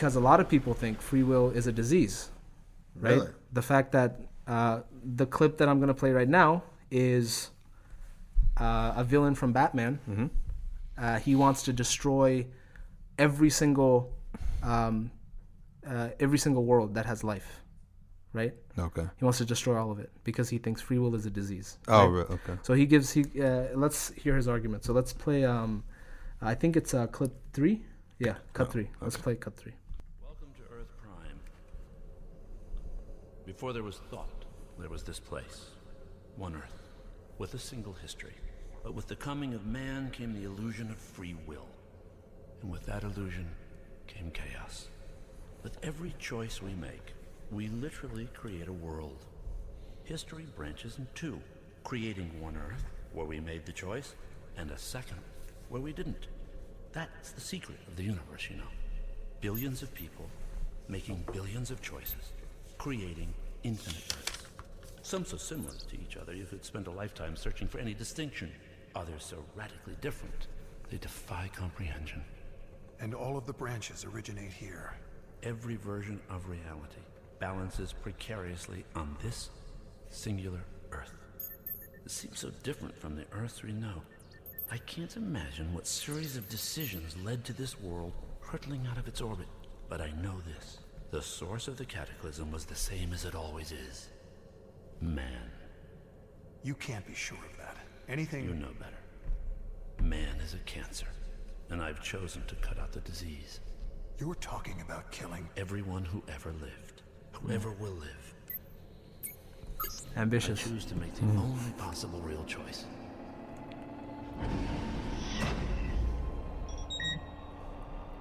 because a lot of people think free will is a disease, right? Really? The fact that uh, the clip that I'm going to play right now is uh, a villain from Batman. Mm-hmm. Uh, he wants to destroy every single um, uh, every single world that has life, right? Okay. He wants to destroy all of it because he thinks free will is a disease. Oh, right? re- okay. So he gives he. Uh, let's hear his argument. So let's play. Um, I think it's uh, clip three. Yeah, cut Oh, three. Let's play cut three. Welcome to Earth Prime. Before there was thought, there was this place. One Earth, with a single history. But with the coming of man came the illusion of free will. And with that illusion came chaos. With every choice we make, we literally create a world. History branches in two, creating one Earth, where we made the choice, and a second, where we didn't. That's the secret of the universe, you know. Billions of people making billions of choices, creating infinite Earths. Some so similar to each other you could spend a lifetime searching for any distinction. Others so radically different, they defy comprehension. And all of the branches originate here. Every version of reality balances precariously on this singular Earth. It seems so different from the Earths we know. I can't imagine what series of decisions led to this world hurtling out of its orbit. But I know this. The source of the cataclysm was the same as it always is. Man. You can't be sure of that. Anything. You know better. Man is a cancer, and I've chosen to cut out the disease. You're talking about killing. Everyone who ever lived, whoever hmm. will live. Ambitious. I Ambitious. choose to make the hmm. only possible real choice.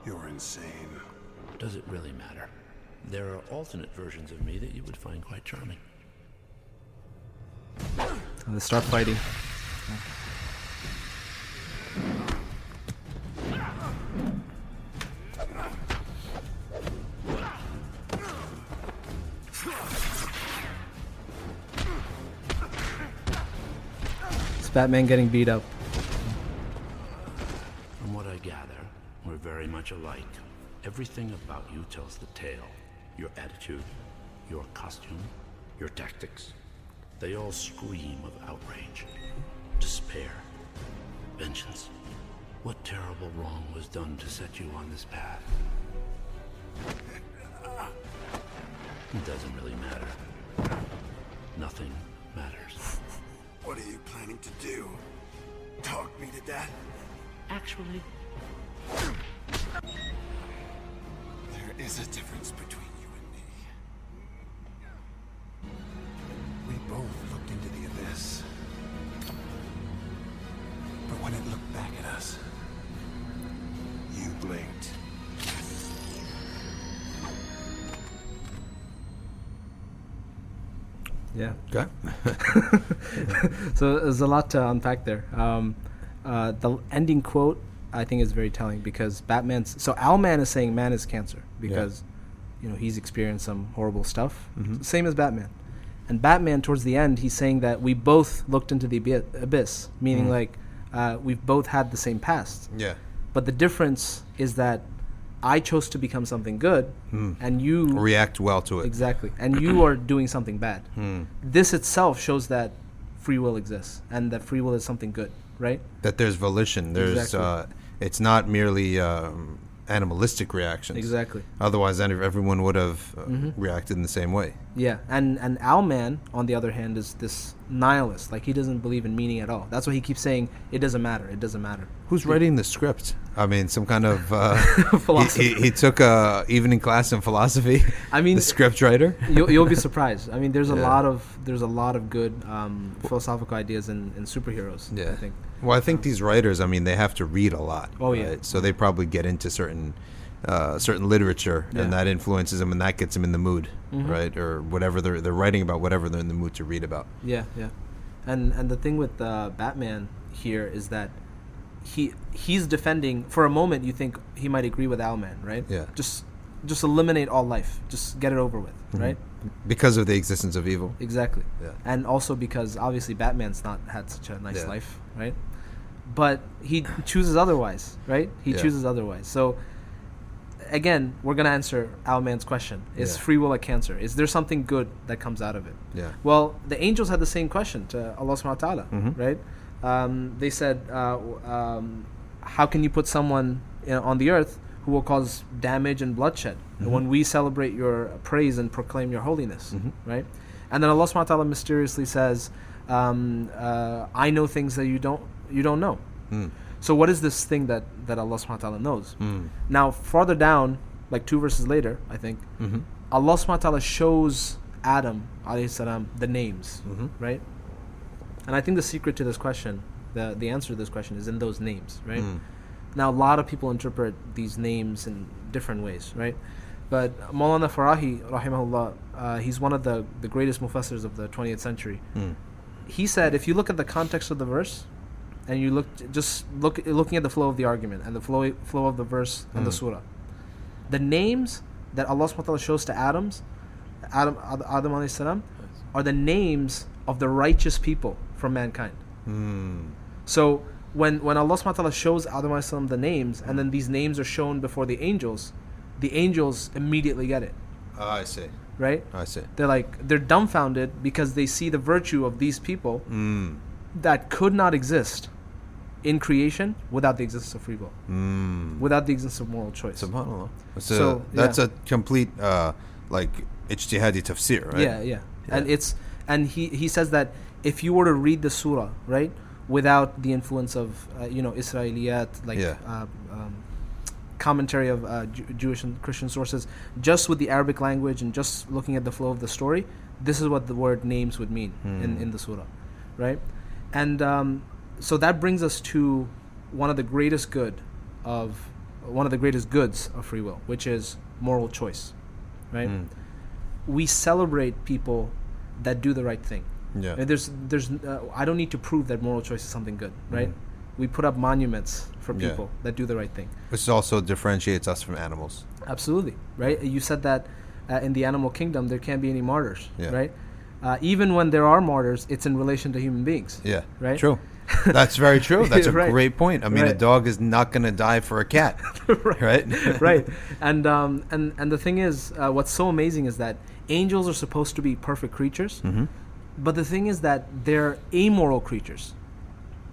You're insane. Does it really matter? There are alternate versions of me that you would find quite charming. And they start fighting. It's Batman getting beat up. From what I gather, we're very much alike. Everything about you tells the tale. Your attitude, your costume, your tactics. They all scream of outrage, despair, vengeance. What terrible wrong was done to set you on this path? It doesn't really matter. Nothing matters. What are you planning to do? Talk me to death? Actually, There is a difference between Yeah. Okay. So there's a lot to unpack there. Um, uh, the ending quote I think is very telling because Batman's so Owlman is saying man is cancer because you know he's experienced some horrible stuff, same as Batman. And Batman towards the end he's saying that we both looked into the abyss, meaning like uh, we've both had the same past. Yeah. But the difference is that I chose to become something good, and you React well to it. Exactly. And you are doing something bad. Hmm. This itself shows that free will exists and that free will is something good, right? That there's volition. There's. Exactly. Uh, it's not merely um, animalistic reactions. Exactly. Otherwise, everyone would have uh, Mm-hmm. reacted in the same way. Yeah. And and Owlman, on the other hand, is this nihilist. Like he doesn't believe in meaning at all. That's why he keeps saying it doesn't matter. It doesn't matter. Who's writing the script? I mean, some kind of uh, Philosopher. He, he, he took a evening class in philosophy. I mean- the script writer. You'll, you'll be surprised. I mean, there's a Yeah. lot of there's a lot of good um, philosophical ideas in, in superheroes. Yeah. I think. Well, I think these writers, I mean, they have to read a lot. Oh, yeah. So they probably get into certain uh, certain literature, Yeah. and that influences them, and that gets them in the mood, Mhm. right? Or whatever they're they're writing about, whatever they're in the mood to read about. Yeah, yeah. And and the thing with uh, Batman here is that he he's defending. For a moment, you think he might agree with Owlman, right? Yeah. Just just eliminate all life. Just get it over with, right? Because of the existence of evil. Exactly. Yeah. And also because obviously Batman's not had such a nice Yeah. life, right? But he chooses otherwise, right? He Yeah. chooses otherwise. So again, we're gonna answer Owlman's question: Is Yeah. free will a cancer? Is there something good that comes out of it? Yeah. Well, the angels had the same question to Allah Subhanahu wa Taala, Mhm. right? Um, they said, uh, um, "How can you put someone you know, on the earth who will cause damage and bloodshed Mhm. when we celebrate your praise and proclaim your holiness?" Mhm. Right? And then Allah Subhanahu wa Taala mysteriously says, um, uh, "I know things that you don't you don't know." Mm. So, what is this thing that that Allah Subhanahu wa Taala knows? Mm. Now, farther down, like two verses later, I think, Mhm. Allah subhanahu wa ta'ala shows Adam alayhi salam the names, Mhm. right? And I think the secret to this question, the, the answer to this question is in those names, right? Mm. Now, a lot of people interpret these names in different ways, right? But Maulana Farahi, rahimahullah, uh, he's one of the, the greatest mufassirs of the 20th century. Mm. He said, if you look at the context of the verse, and you look just look looking at the flow of the argument and the flow flow of the verse and the Mm. surah, the names that Allah subhanahu wa ta'ala shows to Adam's Adam Adam alayhi salam are the names of the righteous people from mankind. Mm. So when when Allah subhanahu wa ta'ala shows Adam alayhi salam the names and then these names are shown before the angels, the angels immediately get it, Ah, I see. right? I see. They're like they're dumbfounded because they see the virtue of these people Mm. that could not exist in creation without the existence of free will, Mm. without the existence of moral choice. Subhanallah. That's So, a, that's yeah. a complete uh, like ijtihadi tafsir, right? Yeah, yeah, and it's and he he says that if you were to read the surah right without the influence of uh, you know Israeliyat like Yeah. uh, um, commentary of uh, Jew- Jewish and Christian sources, just with the Arabic language and just looking at the flow of the story, this is what the word names would mean in Hmm. in the surah, right? And um, so that brings us to one of the greatest good of one of the greatest goods of free will, which is moral choice, right? Mm. we celebrate people that do the right thing. Yeah. And there's there's uh, I don't need to prove that moral choice is something good, right? Mhm. We put up monuments for Yeah. people that do the right thing. Which also differentiates us from animals. Absolutely, right? You said that uh, in the animal kingdom there can't be any martyrs, Yeah. right? Uh, even when there are martyrs, it's in relation to human beings. Yeah. Right? True. That's very true. That's a Right. great point. I mean, a dog is not going to die for a cat, right? right. And um and and the thing is, uh, what's so amazing is that angels are supposed to be perfect creatures, hmm but the thing is that they're amoral creatures.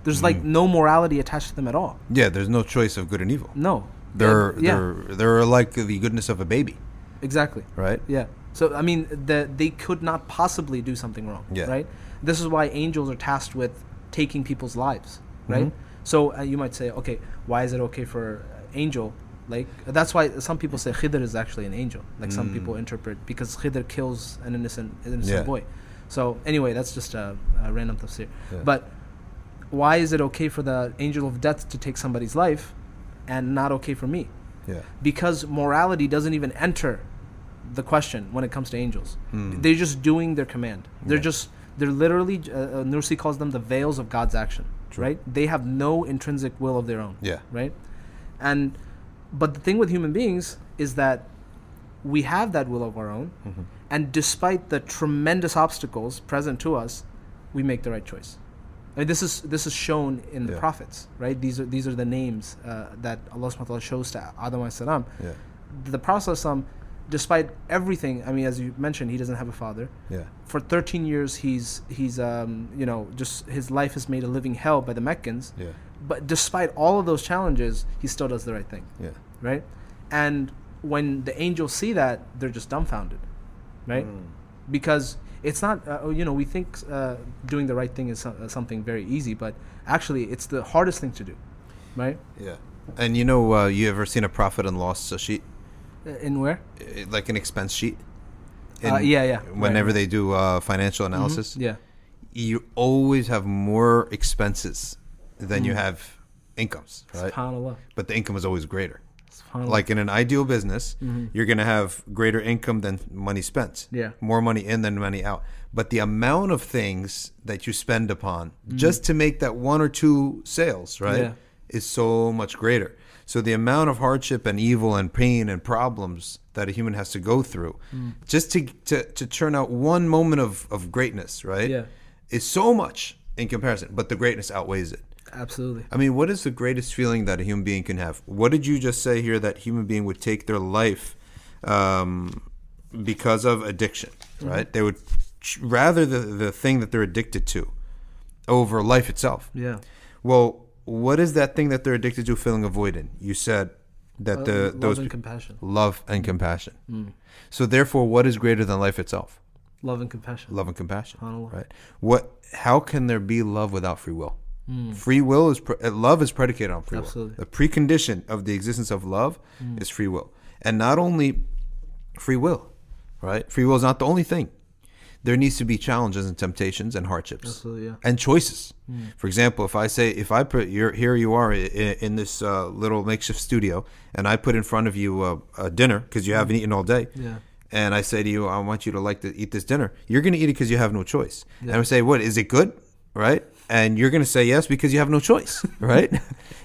There's like Mm. no morality attached to them at all. Yeah. There's no choice of good and evil. No. They're yeah, they're they're like the goodness of a baby, exactly. right? Yeah. So I mean, the, they could not possibly do something wrong. Yeah. Right. This is why angels are tasked with taking people's lives. Right. Mhm. So uh, you might say, okay, why is it okay for angel? Like that's why some people say Khidr is actually an angel. Like some Mm. people interpret because Khidr kills an innocent innocent Yeah. boy. So anyway, that's just a, a random tafsir. Yeah. But why is it okay for the angel of death to take somebody's life, and not okay for me? Yeah. because morality doesn't even enter the question when it comes to angels. Hmm. They're just doing their command. They're Yeah. just they're literally uh, uh, Nursi calls them the veils of God's action, True. right? They have no intrinsic will of their own, Yeah. right? And but the thing with human beings is that we have that will of our own, Mhm. and despite the tremendous obstacles present to us, we make the right choice. I mean, this is this is shown in the Yeah. prophets, right? These are these are the names uh, that Allah Subhanahu wa Taala shows to Adam alayhi salam. Yeah. The Prophet sallallahu alaihi wasallam, despite everything, I mean, as you mentioned, he doesn't have a father. Yeah. For 13 years, he's he's um, you know just his life is made a living hell by the Meccans. Yeah. But despite all of those challenges, he still does the right thing, Yeah. right? And when the angels see that, they're just dumbfounded, right? Mm. Because it's not, uh, you know, we think uh, doing the right thing is so- uh, something very easy, but actually, it's the hardest thing to do, right? Yeah. And you know, uh, you ever seen a profit and loss uh, sheet, Uh, In where? Uh, like an expense sheet? Uh, yeah, yeah. Whenever Right. they do uh, financial Mhm. analysis, Yeah. you always have more expenses than you Mm. have incomes, right? But the income is always greater. Like in an ideal business, Mhm. you're going to have greater income than money spent. Yeah. More money in than money out. But the amount of things that you spend upon just to make that one or two sales, right, Mm. Yeah. is so much greater. So the amount of hardship and evil and pain and problems that a human has to go through Mm. just to, to, to turn out one moment of, of greatness, right, Yeah. is so much in comparison. But the greatness outweighs it. Absolutely. I mean, what is the greatest feeling that a human being can have? What did you just say here that human being would take their life um, because of addiction, right? They would rather the, the thing that they're addicted to over life itself. Yeah. Well, what is that thing that they're addicted to feeling avoidant? You said that Uh, the love those and compassion. love and compassion. So therefore, what is greater than life itself? Love and compassion. Love and compassion. SubhanAllah. Right. What? How can there be love without free will? Free will is pre- uh, love is predicated on free Absolutely. will. The precondition of the existence of love is free will, and not only free will, right? Free will is not the only thing. There needs to be challenges and temptations and hardships Absolutely, yeah. and choices. For example, if I say, if I put you're, here, you are in, in this uh, little makeshift studio, and I put in front of you a, a dinner because you haven't eaten all day, Yeah. and I say to you, I want you to like to eat this dinner, you're going to eat it because you have no choice. And I say, what is it good? Right? And you're going to say yes because you have no choice, right?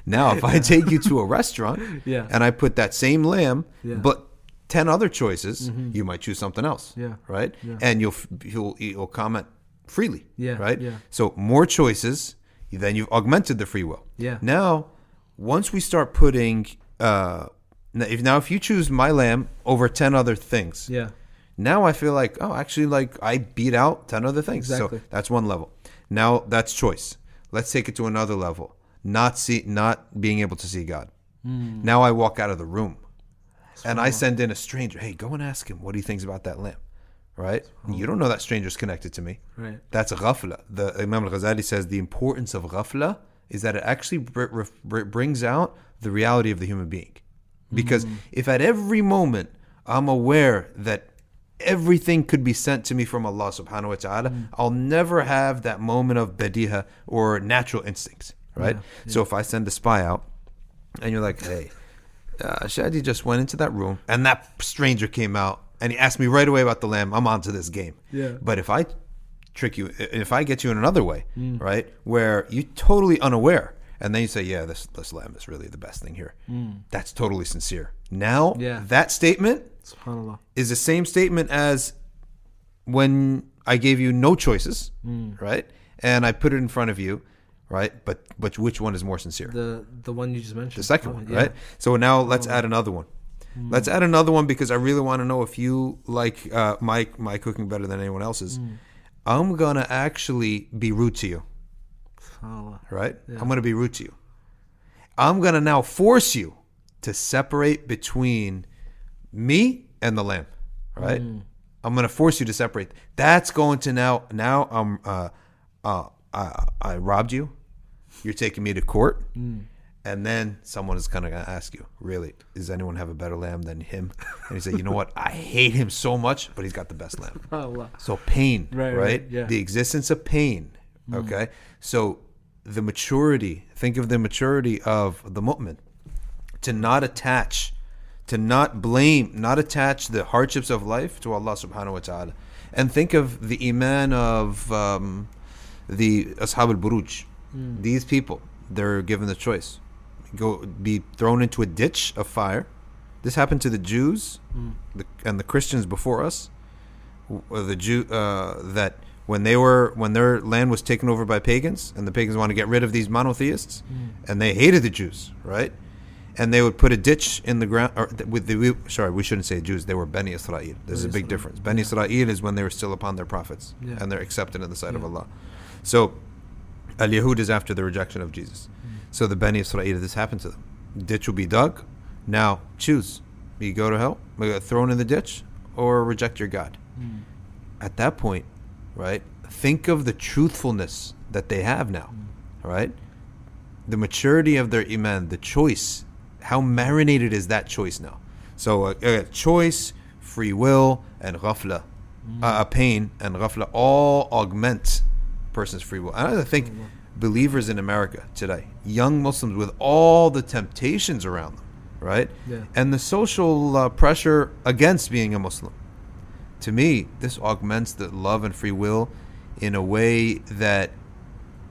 now, if I take you to a restaurant Yeah. and I put that same lamb, Yeah. But 10 other choices, you might choose something else. Yeah. Right? Yeah. And you'll, you'll, you'll comment freely. Yeah, Right? yeah. So more choices, then you've augmented the free will. Yeah. Now, once we start putting, uh, if now if you choose my lamb over 10 other things, Yeah. now I feel like, oh, actually, like I beat out 10 other things. Exactly. So that's one level. Now that's choice. Let's take it to another level. Not see, not being able to see God. Hmm. Now I walk out of the room and I send in a stranger. Hey, go and ask him what he thinks about that lamp. Right? You don't know that stranger's connected to me. Right. That's ghafla. The Imam al-Ghazali says the importance of ghafla is that it actually br- br- br- brings out the reality of the human being. Because if at every moment I'm aware that everything could be sent to me from Allah subhanahu wa ta'ala, I'll never have that moment of badiha or natural instincts, right? So if I send a spy out and you're like, hey, uh, Shadi just went into that room and that stranger came out and he asked me right away about the lamb. I'm onto this game. Yeah. But if I trick you, if I get you in another way, mm. right, where you're totally unaware, and then you say, yeah, this this lamb is really the best thing here. Mm. That's totally sincere. Now, Yeah. that statement is the same statement as when I gave you no choices, mm. right, and I put it in front of you, right. But but which one is more sincere? The the one you just mentioned. the second Oh, one, yeah. right? So now let's add another one. Let's add another one because I really want to know if you like uh, my my cooking better than anyone else's. I'm gonna actually be rude to you, SubhanAllah. right? I'm gonna be rude to you. I'm gonna now force you to separate between me and the lamb, right? I'm gonna force you to separate. That's going to now now I'm uh, uh, I, I robbed you. You're taking me to court, and then someone is kind of gonna ask you, really, does anyone have a better lamb than him? And you say, you know what? I hate him so much, but he's got the best lamb. SubhanAllah. So pain, Right, right? right, yeah. The existence of pain. Okay. So the maturity, think of the maturity of the mu'min to not attach, to not blame, not attach the hardships of life to Allah subhanahu wa ta'ala. And think of the iman of um, the Ashab al Buruj. Mm. These people, they're given the choice go be thrown into a ditch of fire. This happened to the Jews mm. the, and the Christians before us the Jew uh, that when they were when their land was taken over by pagans and the pagans wanted to get rid of these monotheists mm. and they hated the Jews, right? And they would put a ditch in the ground with the we, sorry, we shouldn't say Jews, they were Beni Israel. There's a big difference. Beni Israel is when they were still upon their prophets Yeah. and they're accepted in the sight of Allah. So Al Yahud is after the rejection of Jesus. So the Beni Israel, this happened to them. Ditch will be dug. Now choose. You go to hell, you get thrown in the ditch, or reject your God. At that point, right? Think of the truthfulness that they have now, right? The maturity of their iman, the choice. How marinated is that choice now? So, uh, uh, choice, free will, and ghafla, uh, a pain and ghafla all augment person's free will. And I think believers in America today, young Muslims with all the temptations around them, right? Yeah. And the social uh, pressure against being a Muslim. To me, this augments the love and free will in a way that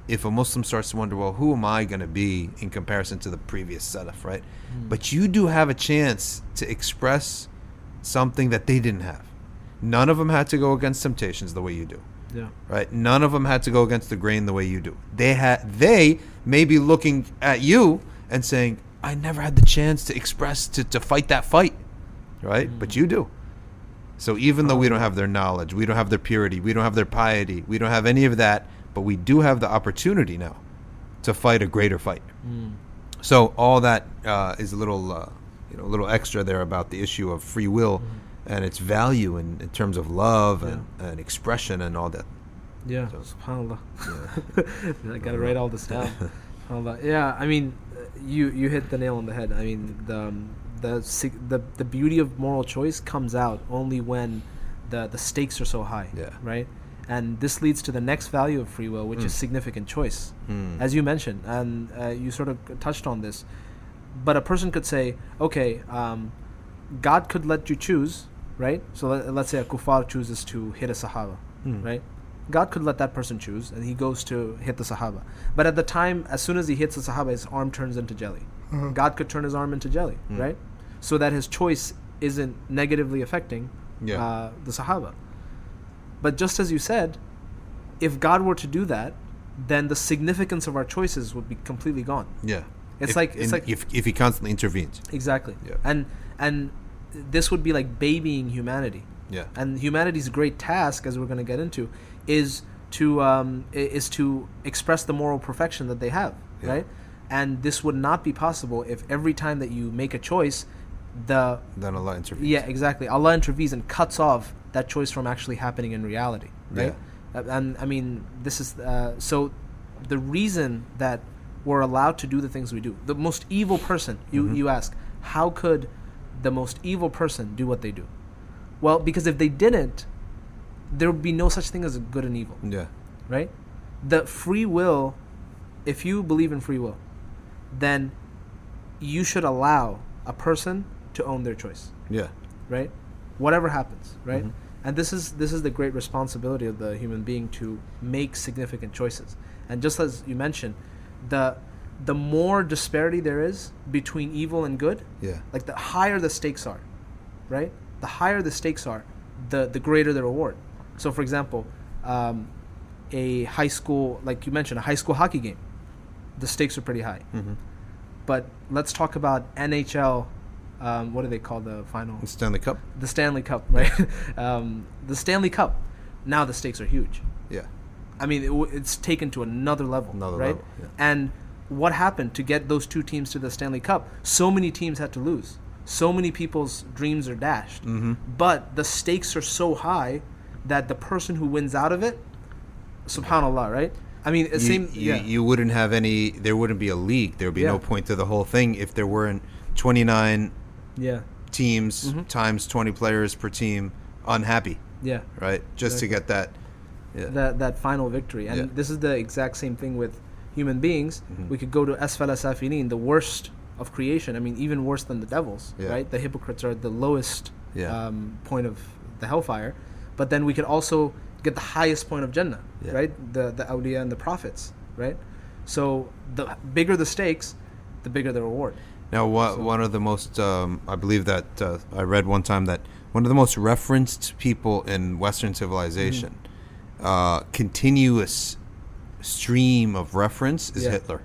if a Muslim starts to wonder, well, who am I going to be in comparison to the previous salaf, right? But you do have a chance to express something that they didn't have. None of them had to go against temptations the way you do. Yeah. right? None of them had to go against the grain the way you do. They had they may be looking at you and saying, "I never had the chance to express to, to fight that fight," right? But you do. So even though we don't have their knowledge, we don't have their purity, we don't have their piety, we don't have any of that, but we do have the opportunity now to fight a greater fight. So all that uh, is a little, uh, you know, a little extra there about the issue of free will and its value in, in terms of love and, and expression and all that. Yeah, subhanallah. I gotta write all this down. Subhanallah. Yeah, I mean, uh, you you hit the nail on the head. I mean, the um, the the the beauty of moral choice comes out only when the the stakes are so high. Yeah. Right. And this leads to the next value of free will, which is significant choice, as you mentioned, and uh, you sort of touched on this. But a person could say, okay, um, God could let you choose, right? So let, let's say a kuffar chooses to hit a sahaba, hmm. right? God could let that person choose, and he goes to hit the sahaba. But at the time, as soon as he hits the sahaba, his arm turns into jelly. Uh-huh. God could turn his arm into jelly, hmm. right? So that his choice isn't negatively affecting Yeah. uh, the sahaba. But just as you said, if God were to do that, then the significance of our choices would be completely gone. Yeah. It's If- like- it's like- if if he constantly intervenes. Exactly. Yeah. And and this would be like babying humanity. Yeah. And humanity's great task, as we're going to get into, is to um, is to express the moral perfection that they have, Yeah. right? And this would not be possible if every time that you make a choice, the Then Allah intervenes. yeah, exactly. Allah intervenes and cuts off that choice from actually happening in reality, right? Uh, And I mean, this is uh, so. The reason that we're allowed to do the things we do, the most evil person, you Mm-hmm. you ask, how could the most evil person do what they do? Well, because if they didn't, there would be no such thing as a good and evil Yeah. right? The free will, if you believe in free will, then you should allow a person to own their choice, Yeah. right? Whatever happens, right? Mm-hmm. And this is this is the great responsibility of the human being to make significant choices. And just as you mentioned, the the more disparity there is between evil and good, Yeah. like the higher the stakes are, right? The higher the stakes are, the the greater the reward. So, for example, um, a high school, like you mentioned, a high school hockey game, the stakes are pretty high. Mm-hmm. But let's talk about NHL. Um, what do they call the final? The Stanley Cup. The Stanley Cup, right? um, the Stanley Cup. Now the stakes are huge. Yeah. I mean, it, w- it's taken to another level, Another right? level, yeah. And what happened to get those two teams to the Stanley Cup? So many teams had to lose. So many people's dreams are dashed. Mm-hmm. But the stakes are so high that the person who wins out of it, subhanallah, right? I mean, it You, seems you, yeah, you wouldn't have any. There wouldn't be a league. There would be Yeah. no point to the whole thing if there weren't 29 yeah, teams Mm-hmm. times 20 players per team unhappy, yeah. right? Just to get that. Yeah. that that final victory. And Yeah. this is the exact same thing with human beings. Mm-hmm. We could go to Asfala Safilin, the worst of creation. I mean, even worse than the devils, Yeah. right? The hypocrites are the lowest Yeah. um, point of the hellfire. But then we could also get the highest point of Jannah, Yeah. right? The the awliya and the prophets, right? So the bigger the stakes, the bigger the reward. Now, one, one of the most, um, I believe that uh, I read one time that one of the most referenced people in Western civilization, Mm-hmm. uh, continuous stream of reference is Yeah. Hitler,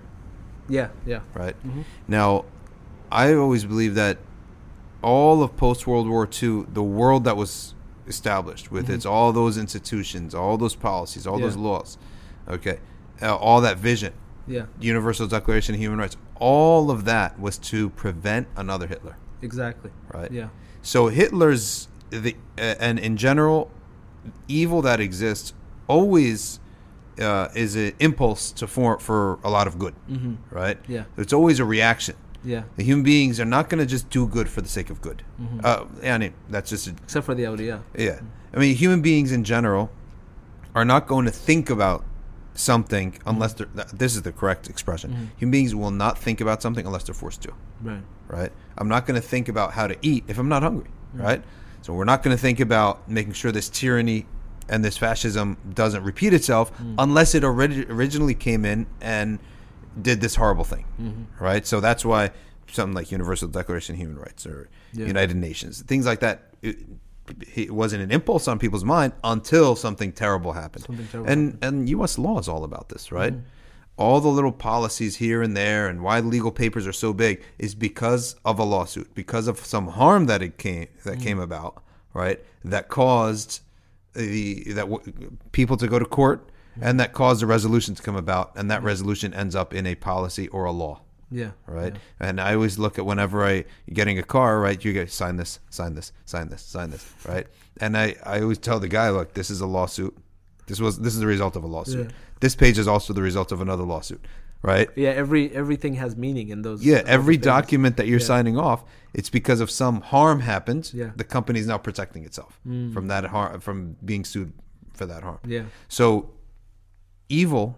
Yeah, yeah, right? Mm-hmm. Now, I always believe that all of post World War II, the world that was established with its all those institutions, all those policies, all those Mm-hmm. Laws, okay, uh, all that vision, yeah, Universal Declaration of Human Rights, all of that was to prevent another Hitler, exactly. right? Yeah, So Hitler's the uh, and in general, evil that exists always uh, is an impulse to form for a lot of good, Mhm. right? Yeah. It's always a reaction. yeah. The human beings are not going to just do good for the sake of good. Mm-hmm. Uh, I mean, that's just a, Except for the awliya. yeah. I mean, human beings in general are not going to think about something unless they're. th- This is the correct expression. Human beings will not think about something unless they're forced to. Right. Right. I'm not going to think about how to eat if I'm not hungry. Right. So we're not going to think about making sure this tyranny and this fascism doesn't repeat itself hmm. unless it already originally came in and did this horrible thing. Mm-hmm. Right. So that's why something like Universal Declaration of Human Rights or Yeah. United Nations, things like that. It, it wasn't an impulse on people's mind until something terrible happened. Something terrible and and U.S. law is all about this, right? Mm-hmm. All the little policies here and there, and why legal papers are so big is because of a lawsuit, because of some harm that it came that mm-hmm. came about, right? That caused the that w- people to go to court, mm-hmm. and that caused a resolution to come about, and that resolution ends up in a policy or a law Yeah. right? And I always look at whenever I getting a car, right? You get sign this, sign this, sign this, sign this, right? And I, I always tell the guy, look, this is a lawsuit. This was this is the result of a lawsuit. Yeah. This page is also the result of another lawsuit, right? Yeah. Every everything has meaning in those. Yeah, every document that you're Yeah. signing off, it's because of some harm happened. Yeah. The company is now protecting itself mm. from that harm, from being sued for that harm. Yeah. So, evil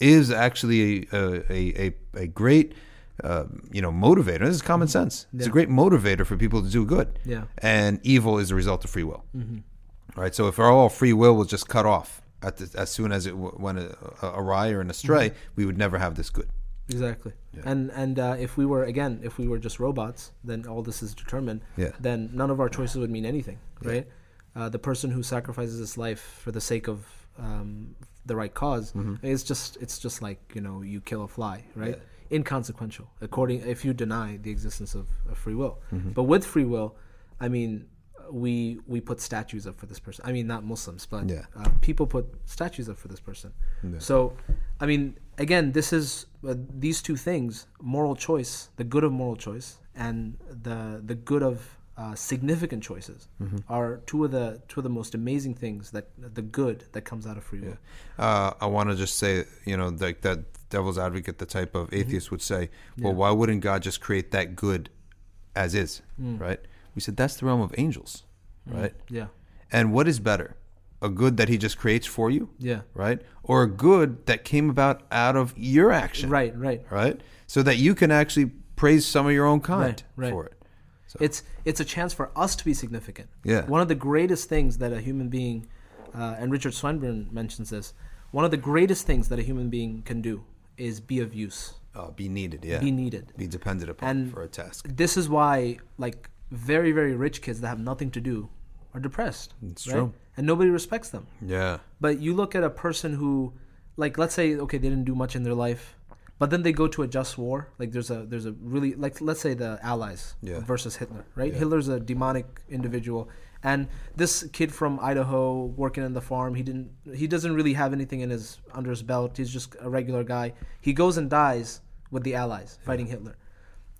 is actually a a, a, a great uh, you know motivator. This is common mm-hmm. sense. It's a great motivator for people to do good. Yeah. And evil is a result of free will. Mm-hmm. Right. So if our all free will was just cut off at the, as soon as it w- went a, awry or an astray, we would never have this good. Exactly. And and uh, if we were again, if we were just robots, then all this is determined. Yeah. Then none of our choices would mean anything, right? Uh, the person who sacrifices his life for the sake of um, the right because it's just it's just like you know you kill a fly, right? Inconsequential, according if you deny the existence of, of free will. But with free will, I mean, we we put statues up for this person. I mean, not Muslims, but Yeah. uh, people put statues up for this person. So, I mean, again, this is uh, these two things: moral choice, the good of moral choice, and the the good of uh, significant choices are two of the two of the most amazing things that the good that comes out of free will. Uh, I want to just say, you know, like that devil's advocate, the type of atheist would say, well, why wouldn't God just create that good as is, right? We said that's the realm of angels, right? Yeah, And what is better, a good that He just creates for you, yeah, right, or a good that came about out of your action, right, right. right, so that you can actually praise some of your own kind Right, right. for it. So. It's it's a chance for us to be significant. Yeah. One of the greatest things that a human being, uh, and Richard Swinburne mentions this, one of the greatest things that a human being can do is be of use, Uh, be needed, yeah, be needed. be depended upon And for a task. This is why, like, very very rich kids that have nothing to do are depressed. It's right? true. And nobody respects them. Yeah, But you look at a person who, like, let's say, okay, they didn't do much in their life, but then they go to a just war. Like, there's a there's a really like let's say the Allies Yeah. versus Hitler, right? Yeah. Hitler's a demonic individual, and this kid from Idaho working in the farm, he didn't he doesn't really have anything in his under his belt. He's just a regular guy. He goes and dies with the Allies fighting Hitler.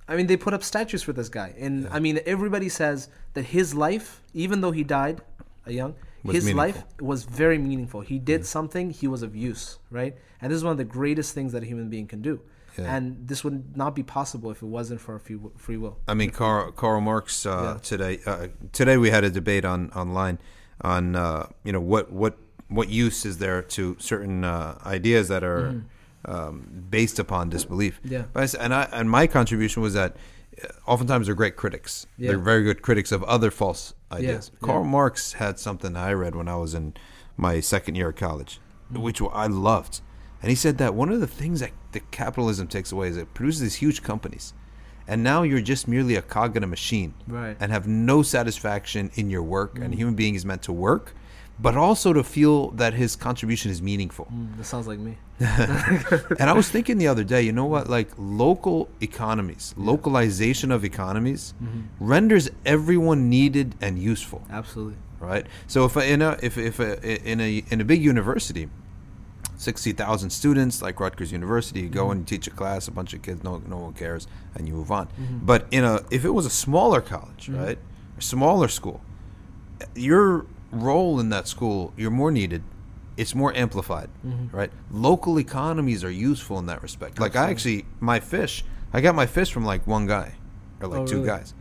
I mean, they put up statues for this guy, and I mean, everybody says that his life, even though he died a young, Was his life was very meaningful. He did something. He was of use, right? And this is one of the greatest things that a human being can do. Yeah. And this would not be possible if it wasn't for free, free will. I mean, Karl, Karl Marx uh, Yeah. today. Uh, today we had a debate on online on uh, you know what what what use is there to certain uh, ideas that are um, based upon disbelief. Mm-hmm. Yeah. But I and I and my contribution was that uh, oftentimes they're great critics. Yeah. They're very good critics of other false ideas. yeah. Karl Marx had something I read when I was in my second year of college, Mm-hmm. which I loved. And he said that one of the things that the capitalism takes away is it produces these huge companies. And now you're just merely a cog in a machine Right. and have no satisfaction in your work. And a human being is meant to work, but also to feel that his contribution is meaningful. Mm, this sounds like me. and I was thinking the other day, you know what? Like local economies, localization of economies mm-hmm. renders everyone needed and useful Absolutely. right? So if in a if if a, in a in a big university, sixty thousand students like Rutgers University, you go mm-hmm. and teach a class, a bunch of kids, no no one cares, and you move on. Mm-hmm. But in a if it was a smaller college, right, a smaller school, your role in that school, you're more needed. It's more amplified, right? Local economies are useful in that respect. Like I actually, my fish, I got my fish from like one guy, or like Oh, two really? guys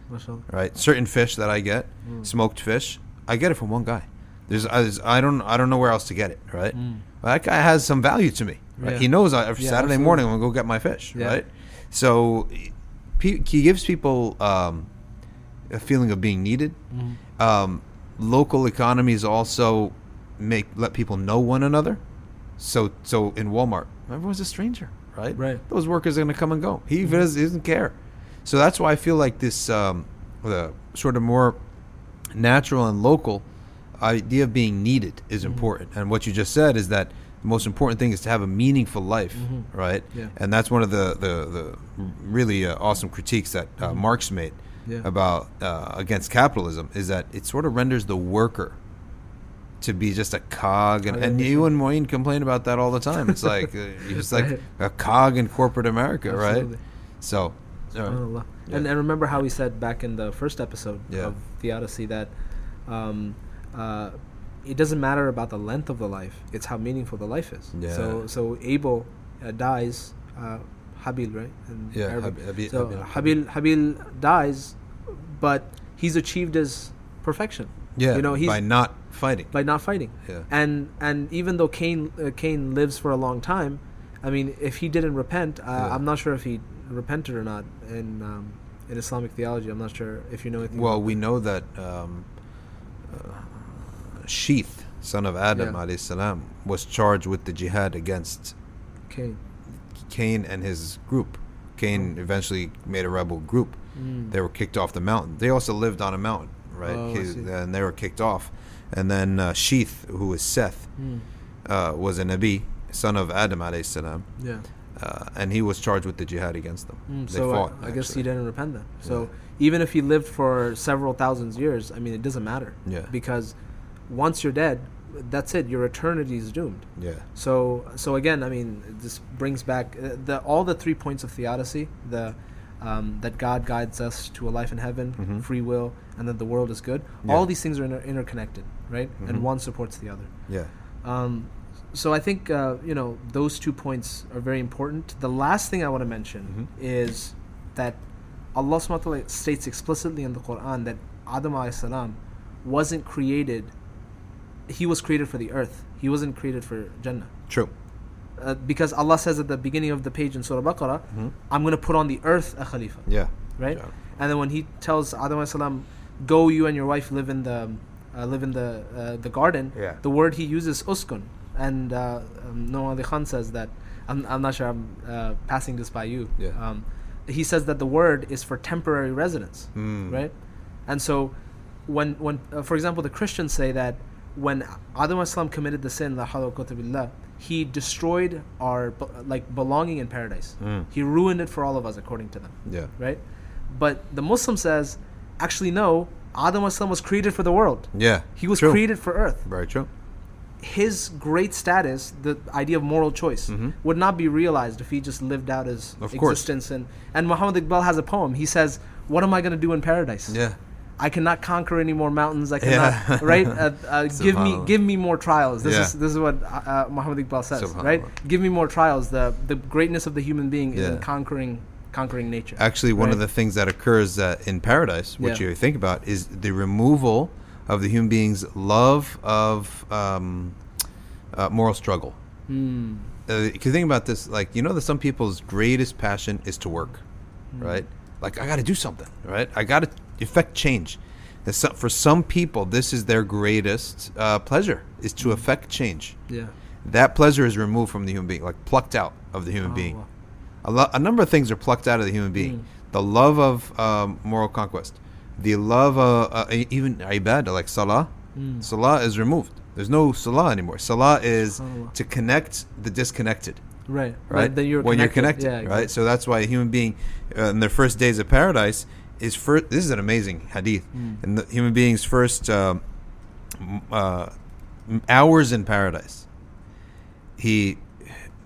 right? Certain fish that I get, smoked fish, I get it from one guy. There's, I, there's- I don't, I don't know where else to get it, right? But that guy has some value to me. Right? Yeah. He knows I, every Yeah, Saturday absolutely. morning I'm gonna go get my fish, Yeah. right? So he, he gives people um, a feeling of being needed. Mm-hmm. Um, local economies also make let people know one another. So, so in Walmart, everyone's a stranger, right? Right. Those workers are gonna come and go. He does, he doesn't care. So that's why I feel like this, um, the sort of more natural and local idea of being needed is Mm-hmm. important. And what you just said is that the most important thing is to have a meaningful life, right? Mm-hmm. Yeah. And that's one of the the, the really uh, awesome critiques that uh, Marx made Mm-hmm. Yeah. about uh, against capitalism is that it sort of renders the worker to be just a cog, and, Oh, and you and Moeen complain about that all the time. It's like uh, you're like a cog in corporate America, Absolutely. right? So, right. SubhanAllah. Yeah. And, and remember how we said back in the first episode Yeah. of Theodicy that um, uh, it doesn't matter about the length of the life; it's how meaningful the life is. Yeah. So so Abel uh, dies, uh, Habil, right? In Yeah, Arabic. Habil- so Habil. Habil Habil dies, but he's achieved his perfection. yeah, you know he's by not fighting. by not fighting. Yeah. And and even though Cain uh, Cain lives for a long time, I mean, if he didn't repent, uh, Yeah. I'm not sure if he repented or not in um, in Islamic theology. I'm not sure if you know anything. Well, we know that um, uh, Sheath, son of Adam, Yeah. alayhi salam, was charged with the jihad against Cain. Cain and his group. Cain eventually made a rebel group. Mm. They were kicked off the mountain. They also lived on a mountain, right? Oh, and they were kicked off. And then uh, Sheath, who was Seth, Mm. uh, was a Nabi, son of Adam, alayhi salam, Yeah. uh, and he was charged with the jihad against them. Mm, They so fought. I, I guess he didn't repent then. So even if he lived for several thousands years, I mean, it doesn't matter. Yeah. Because once you're dead, that's it. Your eternity is doomed. Yeah. So so again, I mean, this brings back uh, the all the three points of theodicy: the um, that God guides us to a life in heaven, Mhm. free will, and that the world is good. Yeah. All these things are inter- interconnected, right? Mhm. And one supports the other. Yeah. Um, so I think uh, you know those two points are very important. The last thing I want to mention Mhm. is that Allah subhanahu wa ta'ala states explicitly in the Quran that Adam salam wasn't created. He was created for the earth. He wasn't created for Jannah. True. Uh, because Allah says at the beginning of the page in Surah Baqarah, Mhm. I'm going to put on the earth a Khalifa. Yeah. Right? Yeah. And then when he tells Adam salam, go you and your wife live in the uh, live in the uh, the garden, Yeah. the word he uses uskun. And uh, um, Nouman Ali Khan says that, I'm, I'm not sure I'm uh, passing this by you. Yeah. Um, he says that the word is for temporary residence, Mm. right? And so, when, when uh, for example, the Christians say that when Adam alayhi committed the sin, la billah, he destroyed our like belonging in paradise. Mm. He ruined it for all of us, according to them Yeah. right? But the Muslim says, actually, no. Adam was created for the world. Yeah. He was True. created for earth. Very true. His great status, the idea of moral choice, Mhm. would not be realized if he just lived out his Of course. existence. And and Muhammad Iqbal has a poem. He says, "What am I going to do in paradise? Yeah. I cannot conquer any more mountains. I Yeah. cannot right. Uh, uh, give me give me more trials. This Yeah. is this is what uh, uh, Muhammad Iqbal says. Right. Give me more trials. The the greatness of the human being is in conquering conquering nature. Actually, one of the things that occurs uh, in paradise, Yeah. you think about, is the removal of the human being's love of um, uh, moral struggle. Uh, if you think about this, like you know that some people's greatest passion is to work, Hmm. right? Like I got to do something, right? I got to effect change. For some people, this is their greatest uh, pleasure is to effect change. Yeah. That pleasure is removed from the human being, like plucked out of the human Oh, being. wow. A, lo- a number of things are plucked out of the human being. Mm. The love of um, moral conquest, the love of uh, e- even ibadah, like salah. Mm. Salah is removed. There's no salah anymore. Salah is Subhanallah. to connect the disconnected, Right. right? Then you're when you're connected, Yeah, right? So that's why a human being uh, in their first days of paradise is first. This is an amazing hadith. Mm. And the human being's first um, m- uh, hours in paradise, he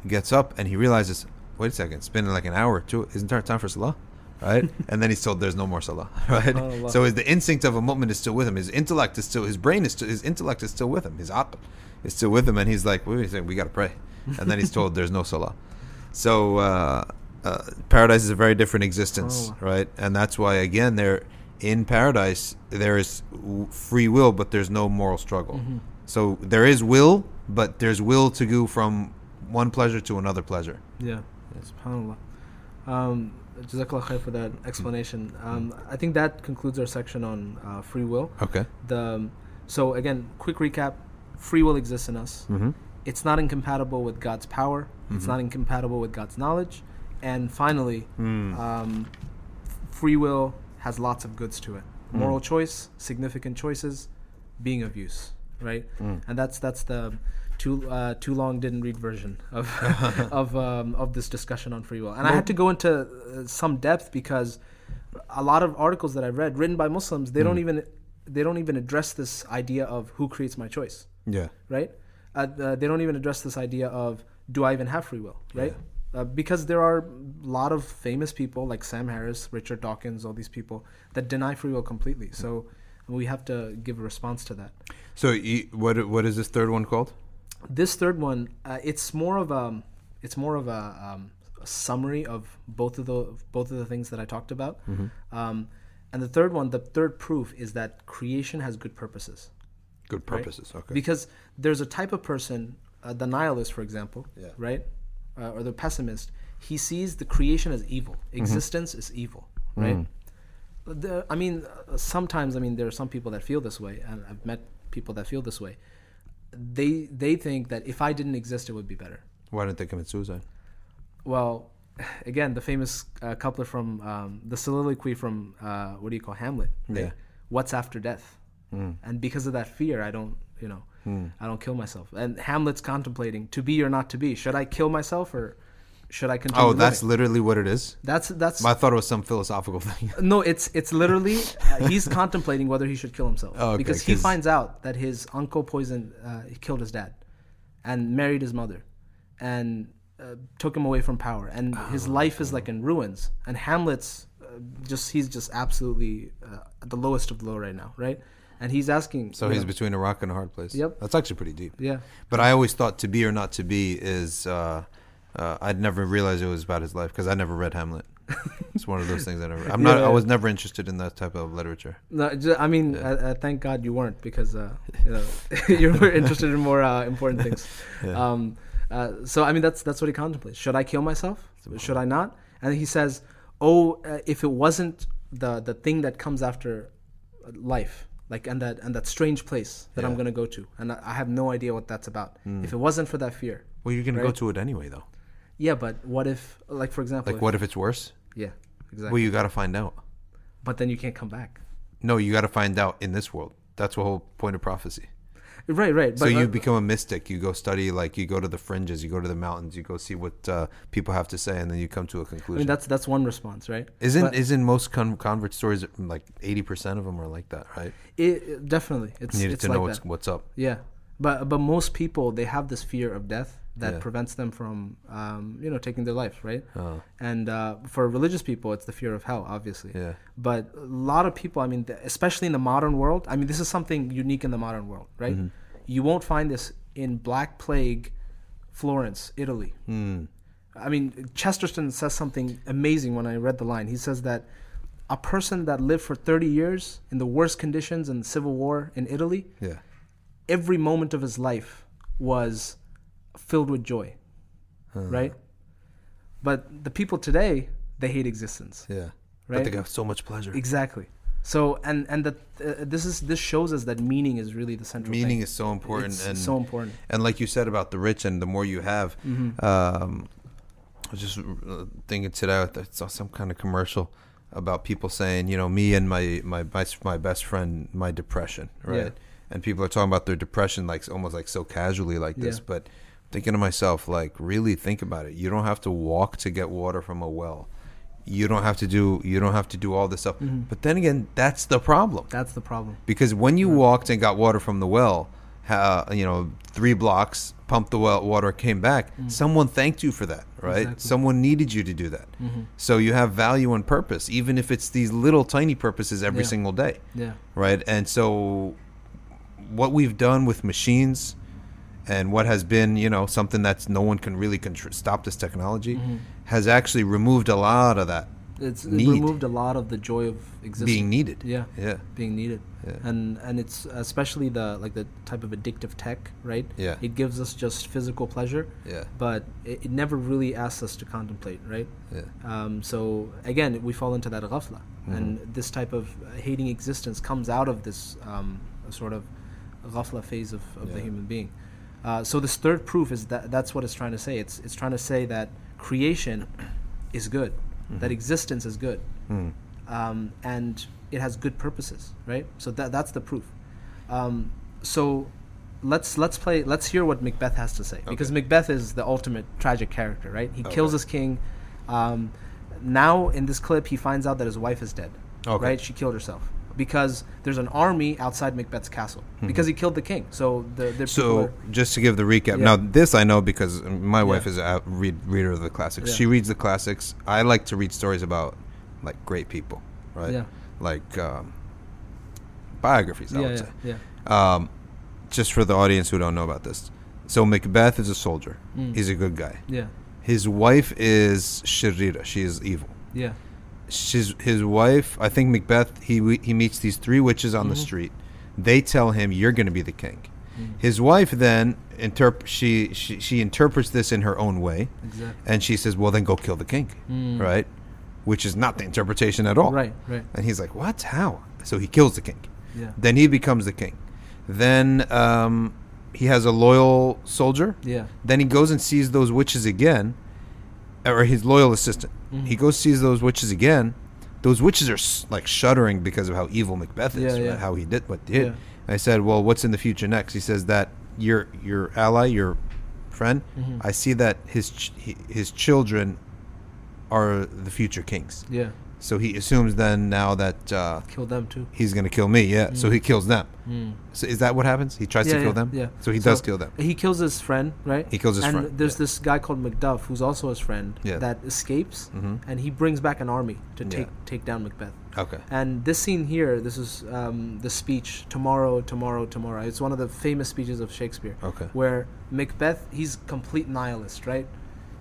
gets up and he realizes, wait a second, it's been like an hour or two. Isn't there time for salah? Right? and then he's told there's no more salah. Right? So his, the instinct of a mu'min is still with him. His intellect is still, his brain is still, his intellect is still with him. His aql is still with him. And he's like, wait a second, we got to pray. And then he's told there's no salah. So uh, uh, paradise is a very different existence, Subhanallah. right? And that's why, again, there in paradise there is free will, but there's no moral struggle. Mhm. So there is will, but there's will to go from one pleasure to another pleasure. Yeah. yeah SubhanAllah. Um, Jazakallah khair for that explanation. Um, I think that concludes our section on uh, free will. Okay. The um, so again, quick recap: free will exists in us. Mm-hmm. It's not incompatible with God's power. It's Mhm. not incompatible with God's knowledge. And finally, Mm. um, free will has lots of goods to it. moral choice, significant choices, being of use, right? And that's that's the too uh, too long didn't read version of of um, of this discussion on free will. And I had to go into uh, some depth because a lot of articles that I've read written by Muslims they don't even they don't even address this idea of who creates my choice Yeah. right? Uh, uh, they don't even address this idea of do I even have free will, right? Uh, because there are a lot of famous people like Sam Harris, Richard Dawkins, all these people that deny free will completely. So we have to give a response to that. So what what is this third one called? This third one, uh, it's more of a it's more of a, um, a summary of both of the both of the things that I talked about. Um, and the third one, the third proof is that creation has good purposes. Good right? purposes. Okay. Because there's a type of person, uh, the nihilist, for example, Yeah. right, uh, or the pessimist. He sees the creation as evil. Mm-hmm. Existence is evil, right? The, I mean, uh, sometimes I mean there are some people that feel this way, and I've met people that feel this way. They they think that if I didn't exist, it would be better. Why didn't they commit suicide? Well, again, the famous uh, couplet from um, the soliloquy from uh, what do you call Hamlet? right? Yeah. What's after death? And because of that fear, I don't, you know, I don't kill myself. And Hamlet's contemplating to be or not to be. Should I kill myself or should I continue? Oh, that's living? literally what it is. that's that's I thought it was some philosophical thing. no, it's it's literally uh, he's contemplating whether he should kill himself Oh, okay, because he finds out that his uncle poisoned, uh, he killed his dad, and married his mother, and uh, took him away from power, and his Oh, life is like in ruins. And Hamlet's uh, just he's just absolutely uh, at the lowest of low right now, right? And he's asking. So he's know, between a rock and a hard place. Yep. That's actually pretty deep. yeah. But I always thought to be or not to be is. Uh, uh, I'd never realized it was about his life because I never read Hamlet. it's one of those things I never. I'm not. Yeah. I was never interested in that type of literature. No, ju- I mean, uh, uh, thank God you weren't because uh, you know you were interested in more uh, important things. Um, uh, so I mean, that's that's what he contemplates. Should I kill myself? Should I not? And he says, "Oh, uh, if it wasn't the the thing that comes after life, like and that and that strange place that I'm gonna go to, and I I have no idea what that's about. Mm. If it wasn't for that fear, Well, you're gonna go to it anyway, though. yeah. But what if, like for example, Like, what if it's worse? Yeah, exactly. Well, you got to find out. but then you can't come back. No, you got to find out in this world. That's the whole point of prophecy. Right, right. so you uh, become a mystic. You go study, like you go to the fringes, you go to the mountains, you go see what uh, people have to say, and then you come to a conclusion. mean, that's that's one response, right? isn't But- isn't most con- convert stories like eighty percent of them are like that, right? It, it- definitely, it's You need it's to like know that. what's what's up. Yeah, but but most people they have this fear of death that Yeah. prevents them from um, you know taking their life, right? Oh. And uh, for religious people, it's the fear of hell, obviously. Yeah. But a lot of people, I mean, th- especially in the modern world, I mean, this is something unique in the modern world, right? Mm-hmm. You won't find this in Black Plague, Florence, Italy. Hmm. I mean, Chesterton says something amazing when I read the line. He says that a person that lived for 30 years in the worst conditions in the Civil War in Italy, Yeah. every moment of his life was filled with joy, right? But the people today, they hate existence. Yeah. But they Right? got so much pleasure. Exactly. So and and that uh, this is this shows us that meaning is really the central thing. Meaning thing. is so important, It's and so important. And like you said about the rich, and the more you have, Mm-hmm. um, I was just uh, thinking today I saw some kind of commercial about people saying, you know, me and my my best my best friend, my depression, right? Yeah. And people are talking about their depression like almost like so casually like this, Yeah. but thinking to myself, like, really think about it. You don't have to walk to get water from a well. You don't have to do you don't have to do all this stuff. Mm-hmm. But then again, that's the problem That's the problem. because when you walked and got water from the well, ha, you know, three blocks, pumped the well, water came back. Someone thanked you for that, right? Exactly. Mm-hmm. Someone needed you to do that. So you have value and purpose, even if it's these little tiny purposes every Yeah. single day, Yeah. right? And so, what we've done with machines. And what has been, you know, something that's no one can really contr- stop this technology, Mm-hmm. has actually removed a lot of that It's it removed a lot of the joy of existence. being needed. Yeah. Yeah. Being needed. Yeah. And and it's especially the like the type of addictive tech, right? Yeah. It gives us just physical pleasure. Yeah. But it, it never really asks us to contemplate, right? Yeah. Um, so again, we fall into that ghafla, Mm-hmm. and this type of hating existence comes out of this um, sort of ghafla phase of, of the human being. Uh, so this third proof is that that's what it's trying to say. It's it's trying to say that creation is good, Mm-hmm. that existence is good. Hmm. um, and it has good purposes, right? So that that's the proof. Um, so let's let's play. Let's hear what Macbeth has to say because Macbeth is the ultimate tragic character, right? He kills his king. Um, now in this clip, he finds out that his wife is dead. Okay. Right? She killed herself because there's an army outside Macbeth's castle because he killed the king. So the, the So are- just to give the recap, Yeah. now this I know because my wife Yeah. is a read, reader of the classics. Yeah. She reads the classics. I like to read stories about like great people, right? Yeah. Like um, biographies. I yeah, would yeah, say. yeah. Um, just for the audience who don't know about this, so Macbeth is a soldier. Mm. He's a good guy. Yeah, His wife is Sharira. She is evil. yeah, She's, his wife, I think Macbeth, he he meets these three witches on the Mm-hmm. street. They tell him, "You're going to be the king." Mm. His wife then interp- she, she she interprets this in her own way, exactly. and she says, "Well, then go kill the king," Mm. right? Which is not the interpretation at all. Right, right. And he's like, "What? How?" So he kills the king. Yeah, Then he becomes the king. Then um, he has a loyal soldier. yeah, Then he goes and sees those witches again, or his loyal assistant. Mm-hmm. He goes sees those witches again. Those witches are like shuddering because of how evil Macbeth is, Yeah, right? how he did what he did. Yeah. I said, "Well, what's in the future next?" He says that your your ally, your friend, Mm-hmm. I see that his ch- his children are the future kings. yeah. So he assumes then now that uh, Kill them too. he's going to kill me. Yeah. So he kills them. So is that what happens? He tries Mm. yeah, to kill yeah, them. Yeah. So he does kill them. He kills his friend, right? He kills his and friend, there's yeah. this guy called Macduff who's also his friend Yeah. that escapes, Mhm. and he brings back an army to take take down Macbeth. Okay. And this scene here, this is um, the speech "Tomorrow, Tomorrow, Tomorrow." It's one of the famous speeches of Shakespeare. Okay. Where Macbeth, he's complete nihilist, right?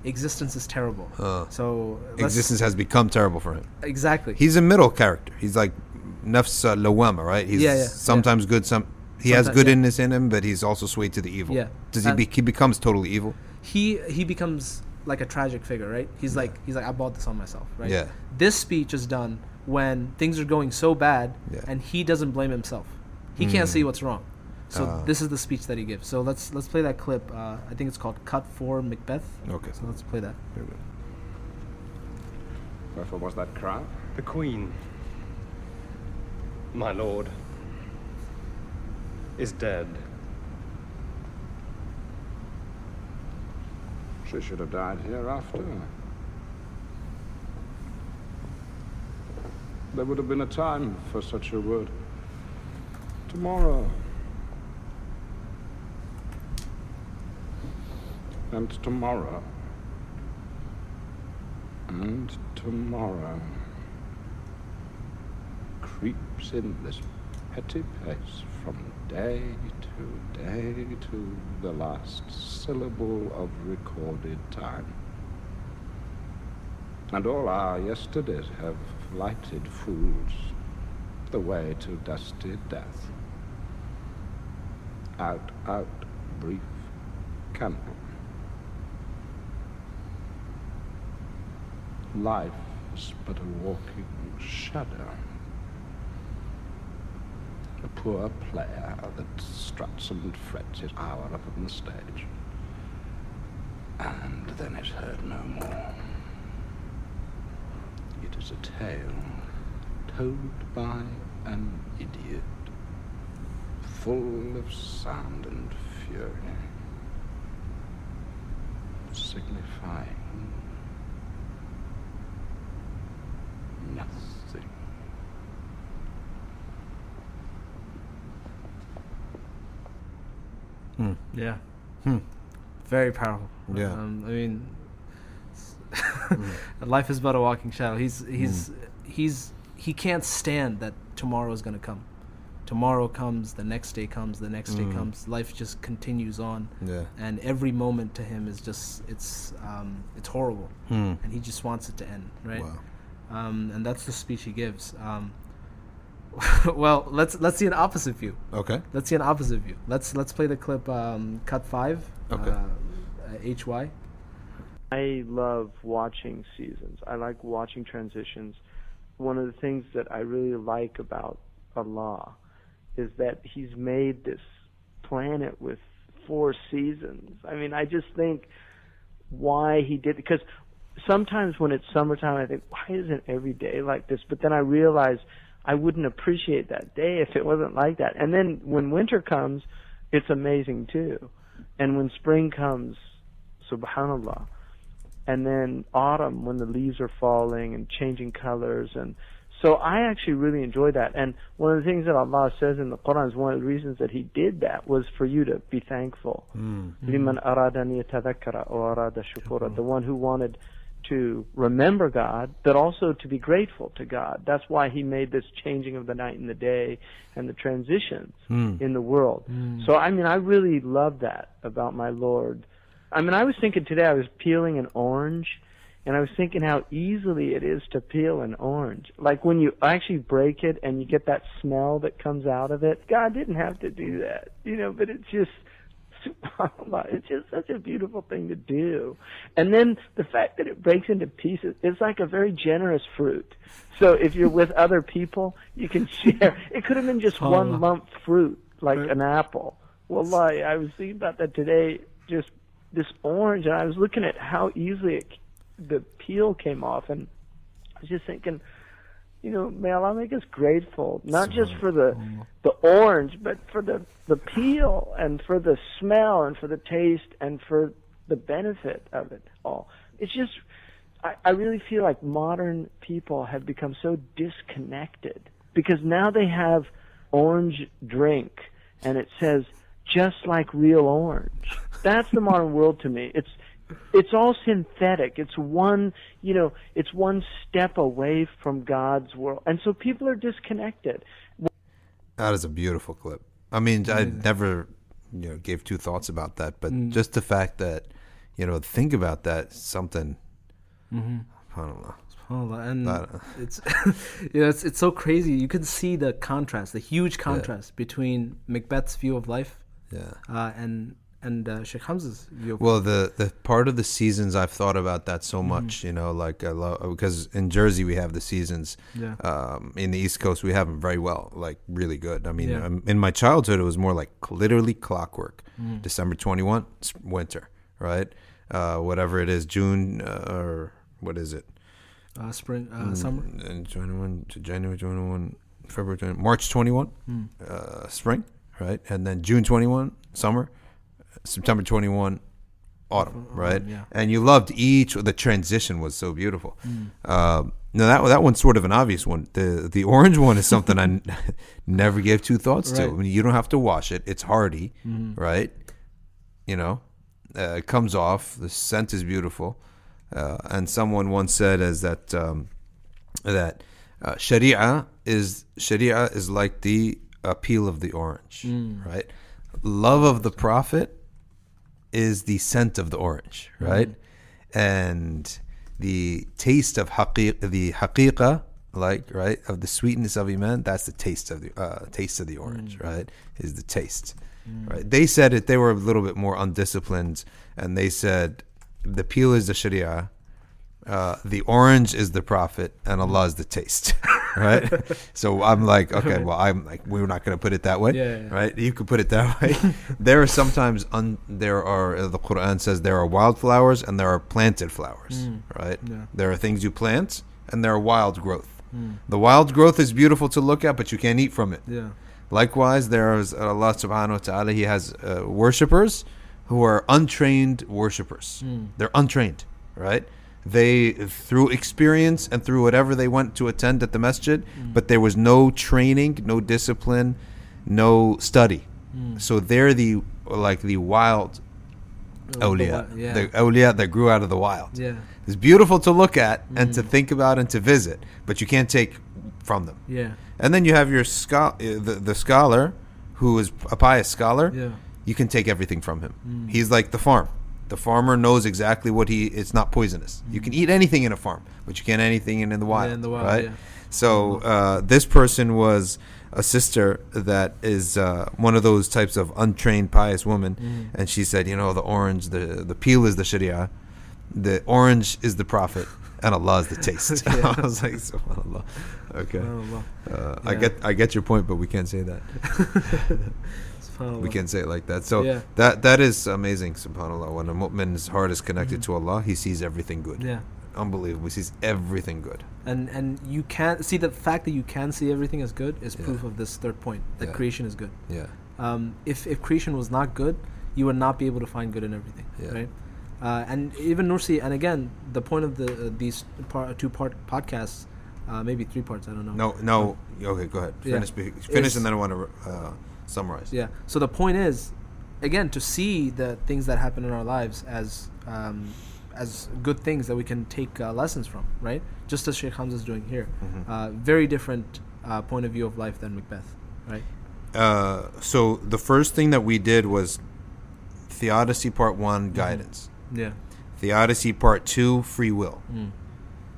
Existence is terrible. Uh, so Existence has become terrible for him. exactly. He's a middle character. He's like nafs uh, lawama, right? He's Yeah, yeah, sometimes good, some he has Sometimes, good yeah. in him, but he's also swayed to the evil. Yeah. Does he? Uh, Be, he becomes totally evil. he he becomes like a tragic figure, right? He's like he's like I bought this on myself, right? Yeah. This speech is done when things are going so bad, Yeah. and he doesn't blame himself. He can't see what's wrong. So Ah. this is the speech that he gives. So let's let's play that clip. Uh, I think it's called "Cut for Macbeth." Okay. So let's play that. Here we go. Wherefore was that cry? The Queen, my lord, is dead. She should have died hereafter. There would have been a time for such a word. Tomorrow. And tomorrow. And tomorrow. Creeps in this petty pace from day to day to the last syllable of recorded time. And all our yesterdays have lighted fools the way to dusty death. Out, out, brief candle. Life is but a walking shadow. A poor player that struts and frets his hour upon the stage. And then is heard no more. It is a tale told by an idiot, full of sound and fury, signifying nothing. Yeah. Hmm. Very powerful. Yeah. Um, I mean, life is but a walking shadow. He's he's he's he can't stand that tomorrow is gonna come. Tomorrow comes, the next day comes, the next day comes. Life just continues on, Yeah. and every moment to him is just it's um, it's horrible, Hmm. and he just wants it to end, right? Wow. Um, and that's the speech he gives. Um, well, let's let's see an opposite view. Okay. Let's see an opposite view. Let's let's play the clip. Um, cut five. Okay. Uh, HY. I love watching seasons. I like watching transitions. One of the things that I really like about Allah is that He's made this planet with four seasons. I mean, I just think why He did because sometimes when it's summertime, I think, why isn't every day like this? But then I realize I wouldn't appreciate that day if it wasn't like that. And then when winter comes, it's amazing too. And when spring comes, subhanallah. And then autumn when the leaves are falling and changing colors and so I actually really enjoy that. And one of the things that Allah says in the Quran is one of the reasons that He did that was for you to be thankful. Mm. Mm. The one who wanted to remember God, but also to be grateful to God. That's why He made this changing of the night and the day and the transitions hmm. in the world. Hmm. So, I mean, I really love that about my Lord. I mean, I was thinking today, I was peeling an orange, and I was thinking how easily it is to peel an orange. Like when you actually break it and you get that smell that comes out of it. God didn't have to do that, you know, but it's just, Oh, subhanAllah, it's just such a beautiful thing to do. And then the fact that it breaks into pieces, it's like a very generous fruit. So if you're with other people, you can share. It could have been just oh, one SubhanAllah. lump fruit, like an apple. Wallahi, I was thinking about that today, just this orange, and I was looking at how easily it, the peel came off, and I was just thinking, you know, may Allah make us grateful, not just for the the orange, but for the the peel and for the smell and for the taste and for the benefit of it all. It's just, I, I really feel like modern people have become so disconnected because now they have orange drink and it says just like real orange. That's the modern world to me. It's it's all synthetic. It's one, you know, it's one step away from God's world. And so people are disconnected. That is a beautiful clip. I mean, I mm. never, you know, gave two thoughts about that, but mm. just the fact that, you know, think about that something. Mm-hmm. I don't know. SubhanAllah. And That- uh, it's you know it's it's so crazy. You can see the contrast, the huge contrast between Macbeth's view of life Yeah. uh, and and uh, Sheikh Hamza's view. Well, the the part of the seasons I've thought about that so Mm-hmm. much. You know, like I love because in Jersey we have the seasons. Yeah. Um, in the East Coast we have them very well, like really good. I mean, Yeah. um, in my childhood it was more like literally clockwork. Mm. December twenty one, winter, right? Uh, whatever it is, June uh, or what is it? uh, spring, Mm. uh, summer. And 21 to January 21, February 20, March 21, Hmm. uh, spring, right? And then June 21, summer, September 21, autumn, right? yeah. And you loved each, the transition was so beautiful. Um, now that that one's sort of an obvious one. The the orange one is something I n- never gave two thoughts to. I mean, you don't have to wash it; it's hardy, right? You know, uh, it comes off. The scent is beautiful. Uh, and someone once said as that um, that uh, Sharia is Sharia is like the appeal of the orange, right? Love of the Prophet is the scent of the orange, right? And the taste of haqiq, the haqiqa, like right of the sweetness of iman, that's the taste of the uh, taste of the orange, right? Is the taste, right? They said it. They were a little bit more undisciplined, and they said the peel is the Sharia, uh, the orange is the prophet and Allah is the taste, right? so I'm like, okay, well, I'm like, we're not going to put it that way, Yeah, yeah. right? You could put it that way. there are sometimes un, there are uh, the Quran says there are wildflowers and there are planted flowers, right? Yeah. There are things you plant and there are wild growth. The wild growth is beautiful to look at, but you can't eat from it. Yeah. Likewise, there is Allah subhanahu wa ta'ala, He has uh, worshippers who are untrained worshippers. They're untrained, right? They, through experience and through whatever they went to attend at the masjid, mm. but there was no training, no discipline, no study. Mm. So they're the, like the wild awliya. yeah. The awliya that grew out of the wild. Yeah. It's beautiful to look at and to mm. think about and to visit, but you can't take from them. Yeah. And then you have your scho- the, the scholar who is a pious scholar. Yeah. You can take everything from him. He's like the farm. The farmer knows exactly what he. It's not poisonous. You can eat anything in a farm, but you can't anything in, in the wild. in the wild, right? yeah. So uh, this person was a sister that is uh, one of those types of untrained pious woman, Mm. and she said, you know, the orange, the the peel is the Sharia, the orange is the prophet, and Allah is the taste. I was like, Subhanallah. Okay. SubhanAllah. Uh, I get I get your point, but we can't say that. We can't say it like that. So Yeah. that that is amazing, subhanallah. When a mu'min's heart is connected to Allah, he sees everything good. Yeah. Unbelievable. He sees everything good. and and you can't see the fact that you can see everything as good is Yeah. proof of this third point that Yeah. creation is good. Yeah. Um, if if creation was not good, you would not be able to find good in everything, Yeah. right? Uh, and even Nursi, and again, the point of the uh, these par- two part podcasts, uh, maybe three parts, I don't know. No, no. Okay, go ahead. Yeah. Finish. be- Finish, Is- and then I want to uh, summarize. Yeah. So the point is, again, to see the things that happen in our lives as um, as good things that we can take uh, lessons from, right? Just as Sheikh Hamza is doing here. Mhm. Uh, very different uh, point of view of life than Macbeth, right? Uh, so the first thing that we did was Theodicy Part One, guidance. Yeah. Theodicy Part Two, free will. Mm.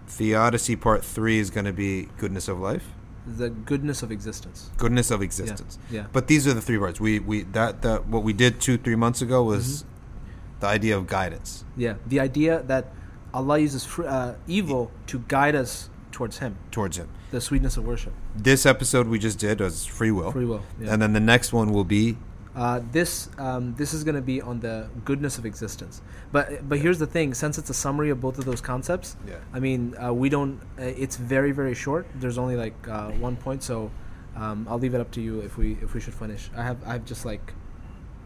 Theodicy Part Three is going to be goodness of life, The goodness of existence. goodness of existence. Yeah. But these are the three parts. We we that that what we did two three months ago was Mm-hmm. the idea of guidance Yeah. The idea that Allah uses fr- uh, evil to guide us towards Him, towards Him. the sweetness of worship, This episode we just did was free will, free will. Yeah. and then the next one will be Uh, this um, this is going to be on the goodness of existence. But but here's the thing: since it's a summary of both of those concepts, Yeah. I mean, uh, we don't. Uh, it's very very short. There's only like uh, one point, so um, I'll leave it up to you if we if we should finish. I have I have just like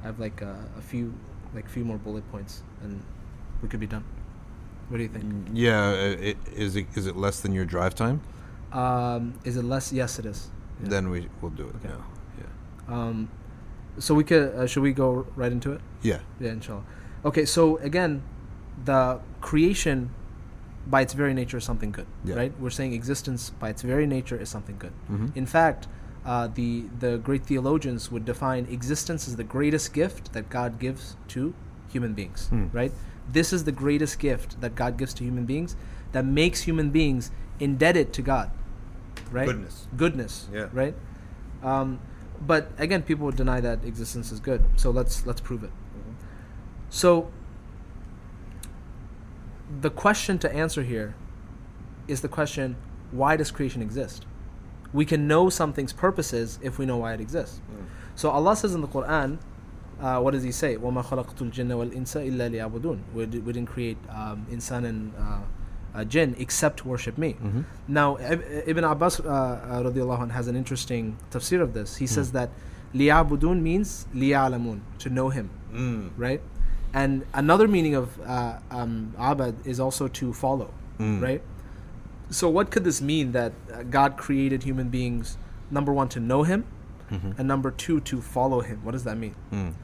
I have like uh, a few like few more bullet points, and we could be done. What do you think? yeah. uh, It, is it is it less than your drive time? Um, is it less? Yes, it is. Yeah. Then we will do it Okay. now. Yeah. So we could uh, should we go right into it? Yeah. Yeah, inshallah. Okay, so again, the creation by its very nature is something good, Yeah. right? We're saying existence by its very nature is something good. Mhm. In fact, uh, the the great theologians would define existence as the greatest gift that God gives to human beings, Hmm. right? This is the greatest gift that God gives to human beings that makes human beings indebted to God, right? Goodness. Goodness, Yeah. right? Um, but again, people would deny that existence is good. So let's let's prove it. So the question to answer here is the question why does creation exist? We can know something's purposes if we know why it exists. So Allah says in the Quran, uh, what does He say? وَمَا خَلَقْتُ الْجِنَّ وَالْإِنسَ إِلَّا لِيَعْبُدُونَ we, di- we didn't create um, insan and uh, uh, jinn except worship me. Mm-hmm. Now, Ibn Abbas uh, uh anh, has an interesting tafsir of this. He mm. says that liyabudun means liyalamun, to know him, mm. right? And another meaning of uh, um, abad is also to follow, mm. right? So, what could this mean that uh, God created human beings, number one, to know him, mm-hmm. and number two, to follow him? What does that mean? Mm.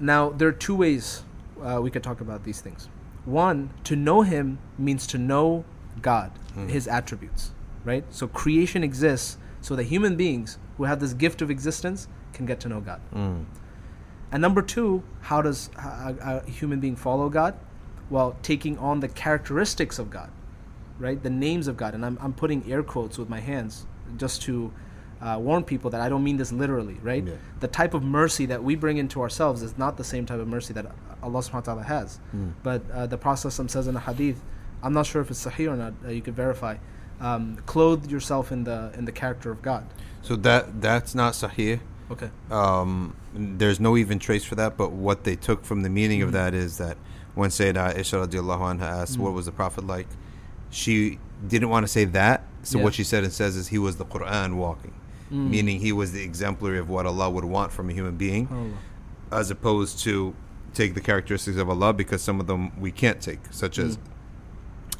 Now, there are two ways uh, we could talk about these things. One, to know Him means to know God, His attributes, right? So creation exists so that human beings who have this gift of existence can get to know God. Mm. And number two, how does a, a human being follow God? Well, taking on the characteristics of God, right? The names of God. And I'm, I'm putting air quotes with my hands just to uh, warn people that I don't mean this literally, right? Yeah. The type of mercy that we bring into ourselves is not the same type of mercy that Allah subhanahu wa ta'ala has. But uh, the Prophet says in a hadith, I'm not sure if it's sahih or not, uh, you could verify. Um, clothe yourself in the in the character of God. So that that's not sahih. Okay. Um, there's no even trace for that. But what they took from the meaning Mm-hmm. of that is that when Sayyidah Aisha radiallahu anha asked Mm-hmm. what was the Prophet like, she didn't want to say that. So Yeah. what she said and says is he was the Quran walking, Mm. meaning he was the exemplary of what Allah would want from a human being, as opposed to take the characteristics of Allah because some of them we can't take, such as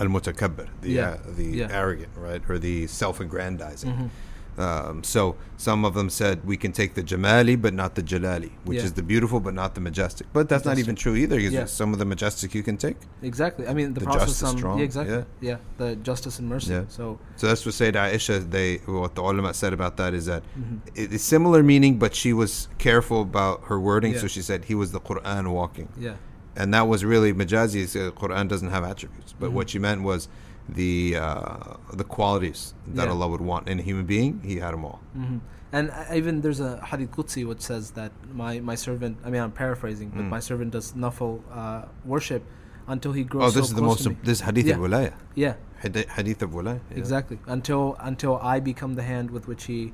al mutakabbir, the Mm. Yeah. uh, the Yeah. Mm-hmm. arrogant, right, or the self-aggrandizing. Um, so some of them said we can take the jamali but not the jalali, which Yeah. is the beautiful but not the majestic. But that's not even true either. Because Yeah. some of the majestic you can take. Exactly. I mean, the, The some, strong, Yeah, exactly. yeah. Yeah. the justice and mercy. Yeah. So So that's what Sayyid Aisha. They what the ulama said about that is that Mm-hmm. it is similar meaning, but she was careful about her wording. So she said he was the Quran walking. yeah, and that was really majazi. The Quran doesn't have attributes, but Mm-hmm. what she meant was the uh, the qualities that Yeah. Allah would want in a human being. He had them all. hmm and even there's a hadith Qudsi which says that my my servant. I mean, I'm paraphrasing, but my servant does nafal uh, worship until he grows. Mm. Oh, this so is the most. This hadith Yeah. of wilaya. Yeah, Hadith of wilaya. yeah. exactly. Until until I become the hand with which he.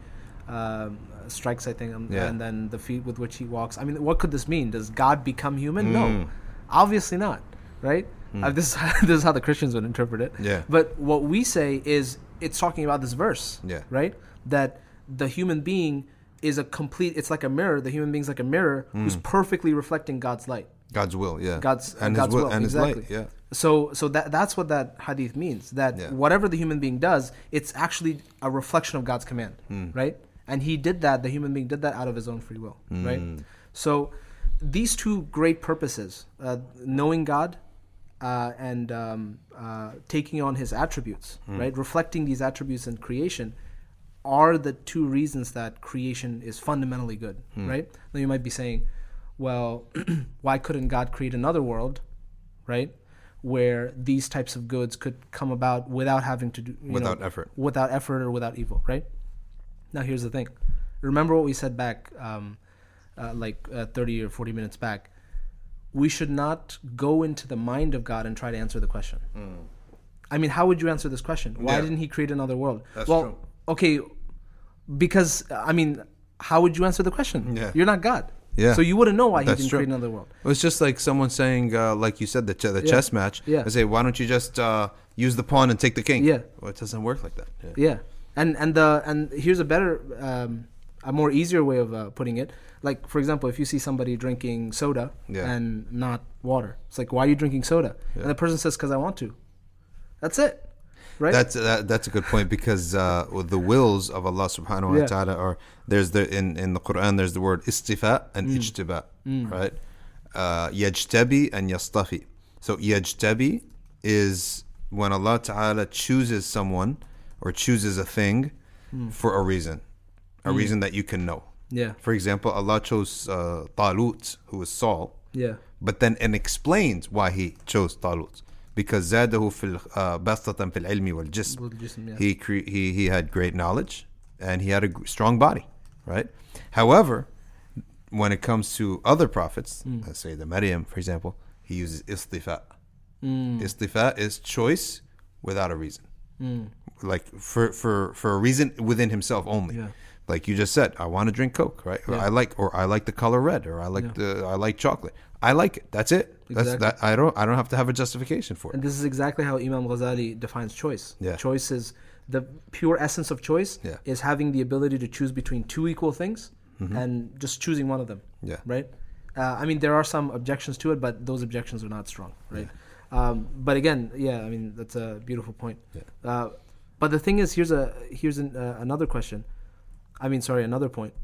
Um, strikes, I think, um, Yeah. and then the feet with which he walks. I mean, what could this mean? Does God become human? Mm. No, obviously not, right? Uh, this this is how the Christians would interpret it. Yeah. But what we say is it's talking about this verse. Yeah. Right. That the human being is a complete. It's like a mirror. The human being's like a mirror who's perfectly reflecting God's light. God's will, yeah. God's and God's will, will, and exactly. his light, yeah. So so that that's what that hadith means. That Yeah. whatever the human being does, it's actually a reflection of God's command, Hmm. right? And he did that. The human being did that out of his own free will, right? Hmm. So these two great purposes, uh, knowing God. Uh, and um, uh, taking on his attributes, Hmm. right? Reflecting these attributes in creation are the two reasons that creation is fundamentally good, Hmm. right? Now you might be saying, well, why couldn't God create another world, right? Where these types of goods could come about without having to do Without know, effort. without effort or without evil, right? Now here's the thing. Remember what we said back, um, uh, like uh, 30 or 40 minutes back. We should not go into the mind of God and try to answer the question. I mean, how would you answer this question? Why. Yeah. didn't He create another world? That's well, true. okay, because I mean, how would you answer the question? Yeah. You're not God. Yeah. So you wouldn't know why That's He didn't true. create another world. It was just like someone saying, uh, like you said, the, ch- the Yeah. chess match. Yeah. I say, why don't you just uh, use the pawn and take the king? Yeah. Well, it doesn't work like that. Yeah. Yeah, and and the and here's a better, um, a more easier way of uh, putting it. Like for example, if you see somebody drinking soda Yeah. and not water, it's like why are you drinking soda? And the person says because I want to. That's it, right? That's that, that's a good point because uh, the wills of Allah Subhanahu wa Yeah. Taala are there's the in, in the Quran there's the word istifa and Mm. ijtiba, right? Uh, yajtabi and yastafi. So yajtabi is when Allah Taala chooses someone or chooses a thing Mm. for a reason, a reason that you can know. yeah, For example, Allah chose uh, Talut, who was Saul, yeah, but then and explains why he chose Talut because زاده في ال- uh, بسطة في العلم والجسم والجسم, yeah. he, cre- he he had great knowledge and he had a g- strong body right however when it comes to other prophets Mm. let's say the Maryam for example he uses istifa Mm. istifa is choice without a reason Mm. like for for for a reason within himself only Yeah. like you just said i want to drink coke right Yeah. i like or i like the color red or i like Yeah. the i like chocolate i like it that's it that's that i don't i don't have to have a justification for it. and this is exactly how Imam Ghazali defines choice. Yeah. Choice is the pure essence of choice Yeah. is having the ability to choose between two equal things and just choosing one of them. Mm-hmm. Yeah. Right. Uh, I mean, there are some objections to it, but those objections are not strong. Right. Um, but again, yeah, I mean that's a beautiful point. Yeah. Uh, but the thing is, here's a here's an, uh, another question. I mean, sorry, another point.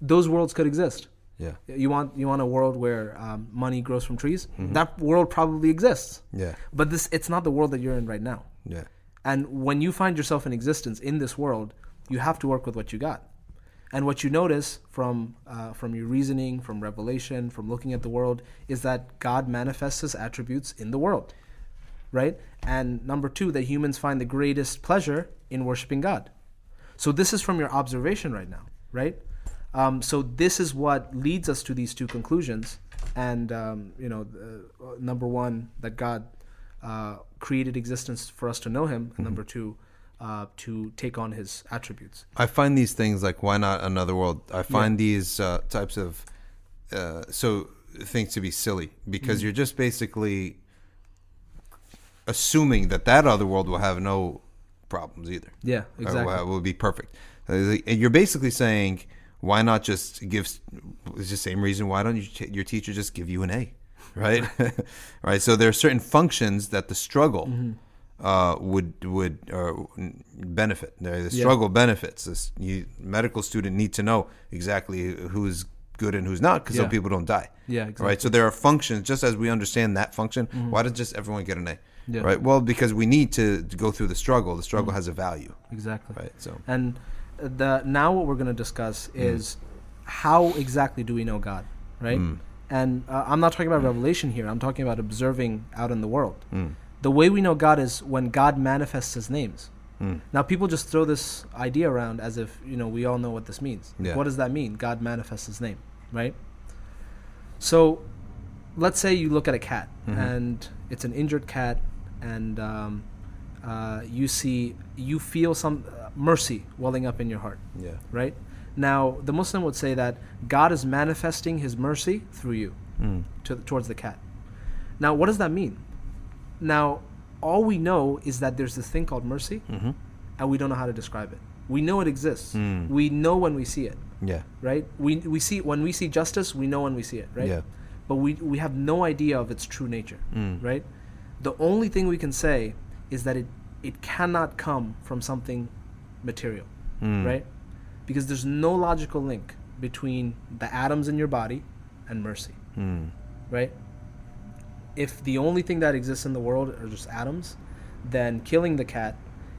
Those worlds could exist. yeah You want you want a world where um, money grows from trees? That world probably exists. yeah But this it's not the world that you're in right now. yeah And when you find yourself in existence in this world, you have to work with what you got. And what you notice from uh, from your reasoning, from revelation, from looking at the world, is that God manifests His attributes in the world, right? And number two, that humans find the greatest pleasure in worshiping God. So this is from your observation right now, right? Um, so this is what leads us to these two conclusions. And um, you know, uh, number one, that God uh, created existence for us to know Him. And number two, uh, to take on His attributes. i find these things like why not another world i find these uh, types of uh, so things to be silly because you're just basically assuming that that other world will have no problems either Yeah, exactly. will- will be perfect. You're basically saying, why not just give? It's the same reason. Why don't you, t- your teacher just give you an A, right? right. So there are certain functions that the struggle Mm-hmm. uh, would would uh, benefit. The the Yeah. struggle benefits. This you, medical student need to know exactly who's good and who's not, because Yeah. some people don't die. Yeah, Right. So there are functions. Just as we understand that function, why does just everyone get an A? Yeah. Right. Well, because we need to, to go through the struggle. The struggle mm. has a value. Exactly. Right. So. And the now what we're going to discuss mm. is how exactly do we know God, right? Mm. And uh, I'm not talking about revelation here. I'm talking about observing out in the world. The way we know God is when God manifests His names. Now people just throw this idea around as if you know we all know what this means. Yeah. What does that mean? God manifests His name, right? So, let's say you look at a cat mm-hmm. and it's an injured cat, and um, uh, you see you feel some uh, mercy welling up in your heart Yeah. right now the muslim would say that god is manifesting his mercy through you to, towards the cat now what does that mean Now, all we know is that there's this thing called mercy, Mm-hmm. and we don't know how to describe it. We know it exists. Mm. We know when we see it, Yeah. right? We we see when we see justice, we know when we see it, right? Yeah. But we we have no idea of its true nature, Mm. right? The only thing we can say is that it it cannot come from something material, Mm. right? Because there's no logical link between the atoms in your body and mercy, Mm. right? If the only thing that exists in the world are just atoms, then killing the cat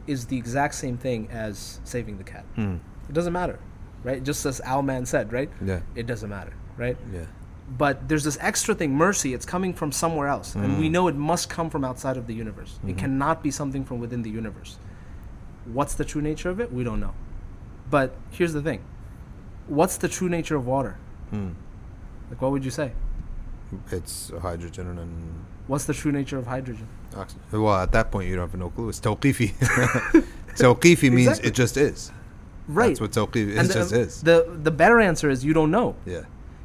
is the exact same thing as saving the cat. Mm. It doesn't matter, right? Just as Owlman said, right? Yeah. It doesn't matter, right? Yeah. But there's this extra thing, mercy. It's coming from somewhere else, and Mm. we know it must come from outside of the universe. Mm-hmm. It cannot be something from within the universe. What's the true nature of it? We don't know. But here's the thing: what's the true nature of water? Mm. Like, what would you say? It's hydrogen and What's the true nature of hydrogen? oxygen. Well, at that point, you don't have no clue. It's tawqifi. tawqifi means Exactly. it just is. Right. That's what tawqifi it And just is. The the better answer is you don't know. yeah.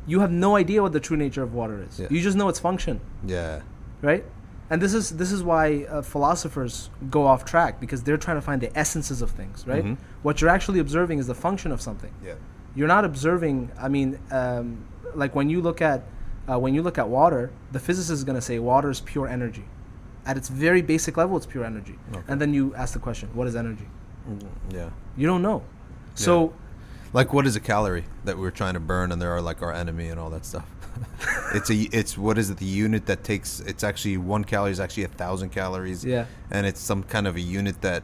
You have no idea what the true nature of water is. Yeah. You just know its function. Yeah. right? And this is this is why uh, philosophers go off track because they're trying to find the essences of things, right? Mhm. What you're actually observing is the function of something. Yeah. You're not observing. I mean, um, like when you look at uh, when you look at water, the physicist is going to say water is pure energy. At its very basic level, it's pure energy. Okay. And then you ask the question, what is energy? Mm, Yeah. You don't know. So Like, what is a calorie that we're trying to burn, and there are like our enemy and all that stuff? it's a it's what is it? The unit that takes it's actually one calorie is actually a thousand calories. Yeah. and it's some kind of a unit that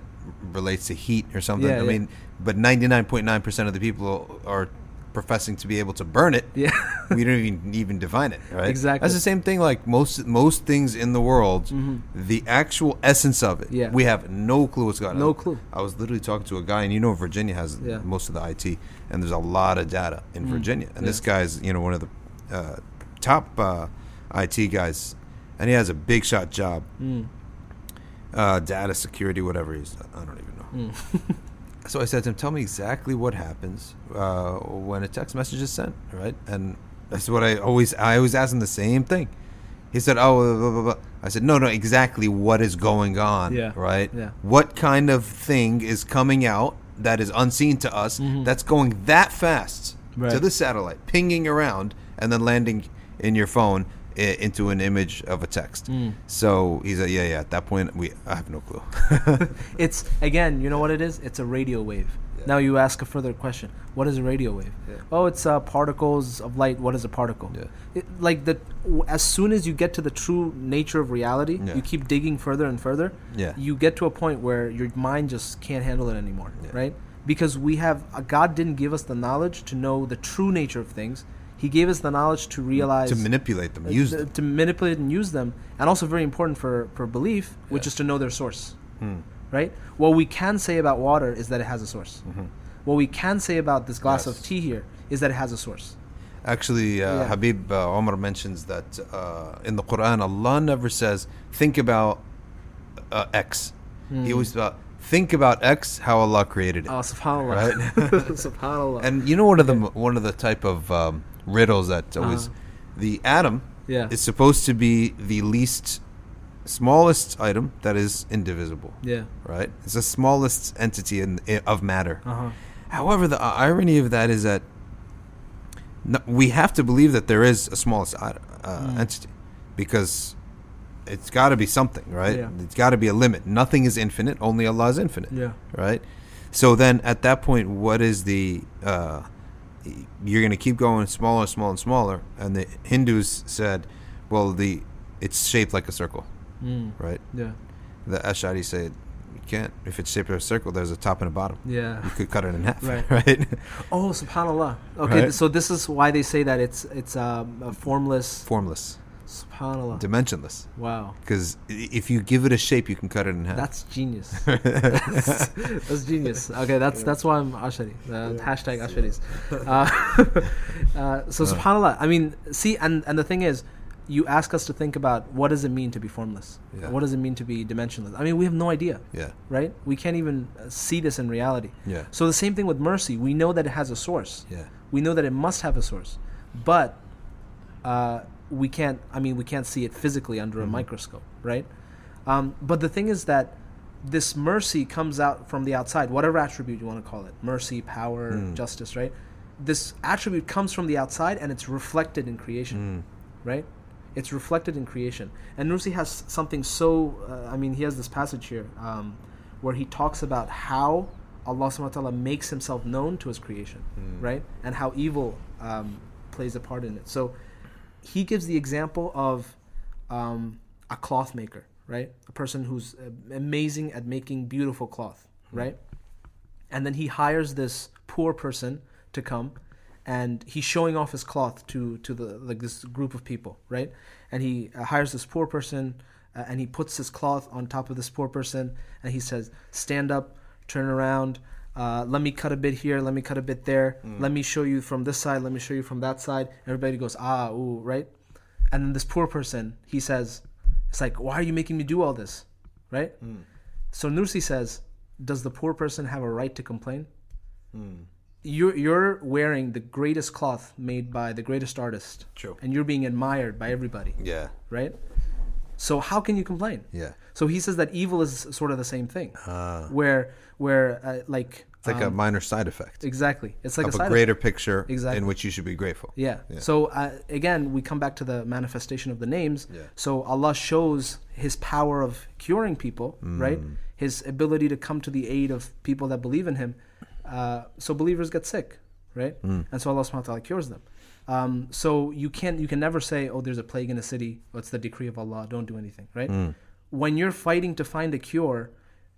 relates to heat or something. Yeah, I yeah. mean, but ninety nine point nine percent of the people are professing to be able to burn it. yeah, we don't even even define it, right? Exactly. That's the same thing. Like most most things in the world, the actual essence of it, Mm-hmm. Yeah. we have no clue what's going on. No clue. I was literally talking to a guy, and you know, Virginia has Yeah. most of the IT, and there's a lot of data in Virginia. And this Mm. Guy's, you know, one of the uh, top uh, IT guys, and he has a big shot job, Mm. uh, data security, whatever he's. I don't even know. Mm. So I said to him, "Tell me exactly what happens uh, when a text message is sent, right?" And that's what I always I always ask him the same thing. He said, "Oh, blah, blah, blah, blah." I said, "No, no, exactly what is going on, Yeah. right? Yeah. What kind of thing is coming out that is unseen to us mm-hmm. that's going that fast to the satellite, pinging around, and then landing in your phone i- into an image of a text?" Mm. So he's like, "Yeah, yeah." At that point, we I have no clue. it's again, you know what it is? It's a radio wave. Now you ask a further question. What is a radio wave? Yeah. Oh, it's uh, particles of light. What is a particle? Yeah. It, like the w- as soon as you get to the true nature of reality, Yeah. you keep digging further and further. Yeah. You get to a point where your mind just can't handle it anymore, right? Because we have uh, God didn't give us the knowledge to know the true nature of things. He gave us the knowledge to realize to manipulate them, uh, use th- them. to manipulate and use them, and also very important for for belief, which is to know their source. Hmm. Right. What we can say about water is that it has a source. What we can say about this glass Mm-hmm. Yes. of tea here is that it has a source. Actually, uh, Yeah. Habib uh, Omar mentions that uh, in the Quran, Allah never says, think about uh, X. Hmm. He always about, think about X, how Allah created it. Oh, subhanallah. Right? subhanallah. and you know one of the one of the type of um, riddles that always Uh-huh. the atom Yeah. is supposed to be the least smallest item that is indivisible yeah. right it's the smallest entity in, of matter Uh huh. However, the irony of that is that no, we have to believe that there is a smallest uh, Mm. entity because it's got to be something, right? Yeah. It's got to be a limit. Nothing is infinite. Only Allah is infinite, Yeah. right? So then, at that point, what is the? Uh, you're going to keep going smaller, smaller, and smaller. And the Hindus said, "Well, the it's shaped like a circle, Mm. right?" Yeah. The Ash'ari say you can't. If it's shaped like a circle, there's a top and a bottom. Yeah. You could cut it in half, Right. right? Oh, subhanallah. Okay, Right? so this is why they say that it's it's um, a formless. Formless, Subhanallah. dimensionless. Wow. Because if you give it a shape, you can cut it in half. That's genius. that's, that's genius. Okay, that's that's why I'm Ashari. Uh, Hashtag Asharis. Uh, uh, so subhanallah. I mean, see, and and the thing is, you ask us to think about what does it mean to be formless. Yeah. What does it mean to be dimensionless? I mean, we have no idea, yeah, right? We can't even uh, see this in reality. yeah, So the same thing with mercy. We know that it has a source. yeah, We know that it must have a source, but uh, we can't. I mean, we can't see it physically under a Mm-hmm. microscope, right? Um, but the thing is that this mercy comes out from the outside, whatever attribute you want to call it mercy, power, Hmm. justice, right? This attribute comes from the outside and it's reflected in creation, right? It's reflected in creation. And Nursi has something so, uh, I mean, he has this passage here um, where he talks about how Allah subhanahu wa ta'ala makes himself known to his creation, right? And how evil um, plays a part in it. So he gives the example of um, a cloth maker, right? A person who's uh, amazing at making beautiful cloth, right? And then he hires this poor person to come, and he's showing off his cloth to to the like this group of people, right? And he uh, hires this poor person, uh, and he puts his cloth on top of this poor person, and he says, "Stand up, turn around." Uh, let me cut a bit here. Let me cut a bit there. Let me show you from this side. Let me show you from that side. Everybody goes ah ooh right, and then this poor person he says, "It's like why are you making me do all this, right?" So Nursi says, "Does the poor person have a right to complain?" You're you're wearing the greatest cloth made by the greatest artist, True. and you're being admired by everybody, Yeah. right? So how can you complain? Yeah. So he says that evil is sort of the same thing, where where uh, like It's like a minor side effect exactly, it's like a, a, greater effect. picture Exactly. in which you should be grateful. Yeah. Yeah. So uh, again, we come back to the manifestation of the names. Yeah. So Allah shows His power of curing people, Mm. right? His ability to come to the aid of people that believe in Him. Uh, so believers get sick, right? Mm. And so Allah Subhanahu wa Taala cures them. Um, so you can't, you can never say, "Oh, there's a plague in a city. Oh, it's the decree of Allah. Don't do anything." Right? Mm. When you're fighting to find a cure,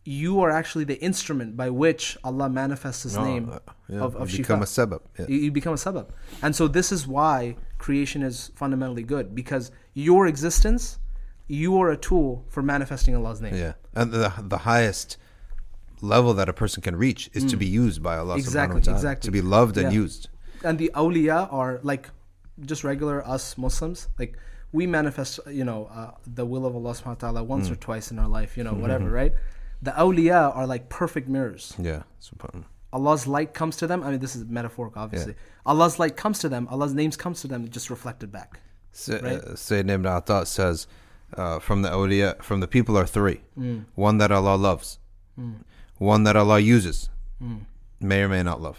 you are actually the instrument by which Allah manifests His No, name uh, yeah, of, of you become shifa. a sabab. Yeah. You, you become a sabab. And so this is why creation is fundamentally good because your existence, you are a tool for manifesting Allah's name. Yeah, and the the highest level that a person can reach is to be used by Allah Mm. Exactly, subhanahu wa ta'ala, exactly. to be loved and used. And the awliya are like just regular us Muslims. Like we manifest, you know, uh, the will of Allah subhanahu wa ta'ala once Mm. or twice in our life, you know, whatever, right? The awliya are like perfect mirrors. Yeah, subhanallah. Allah's light comes to them. I mean, this is metaphorical, obviously. Allah's light comes to them. Allah's names comes to them, just reflected back. Sa- Right. uh, Sayyidina Ibn Atta says, uh, from the awliya, from the people are three. Mm. One that Allah loves, one that Allah uses, Mm. may or may not love,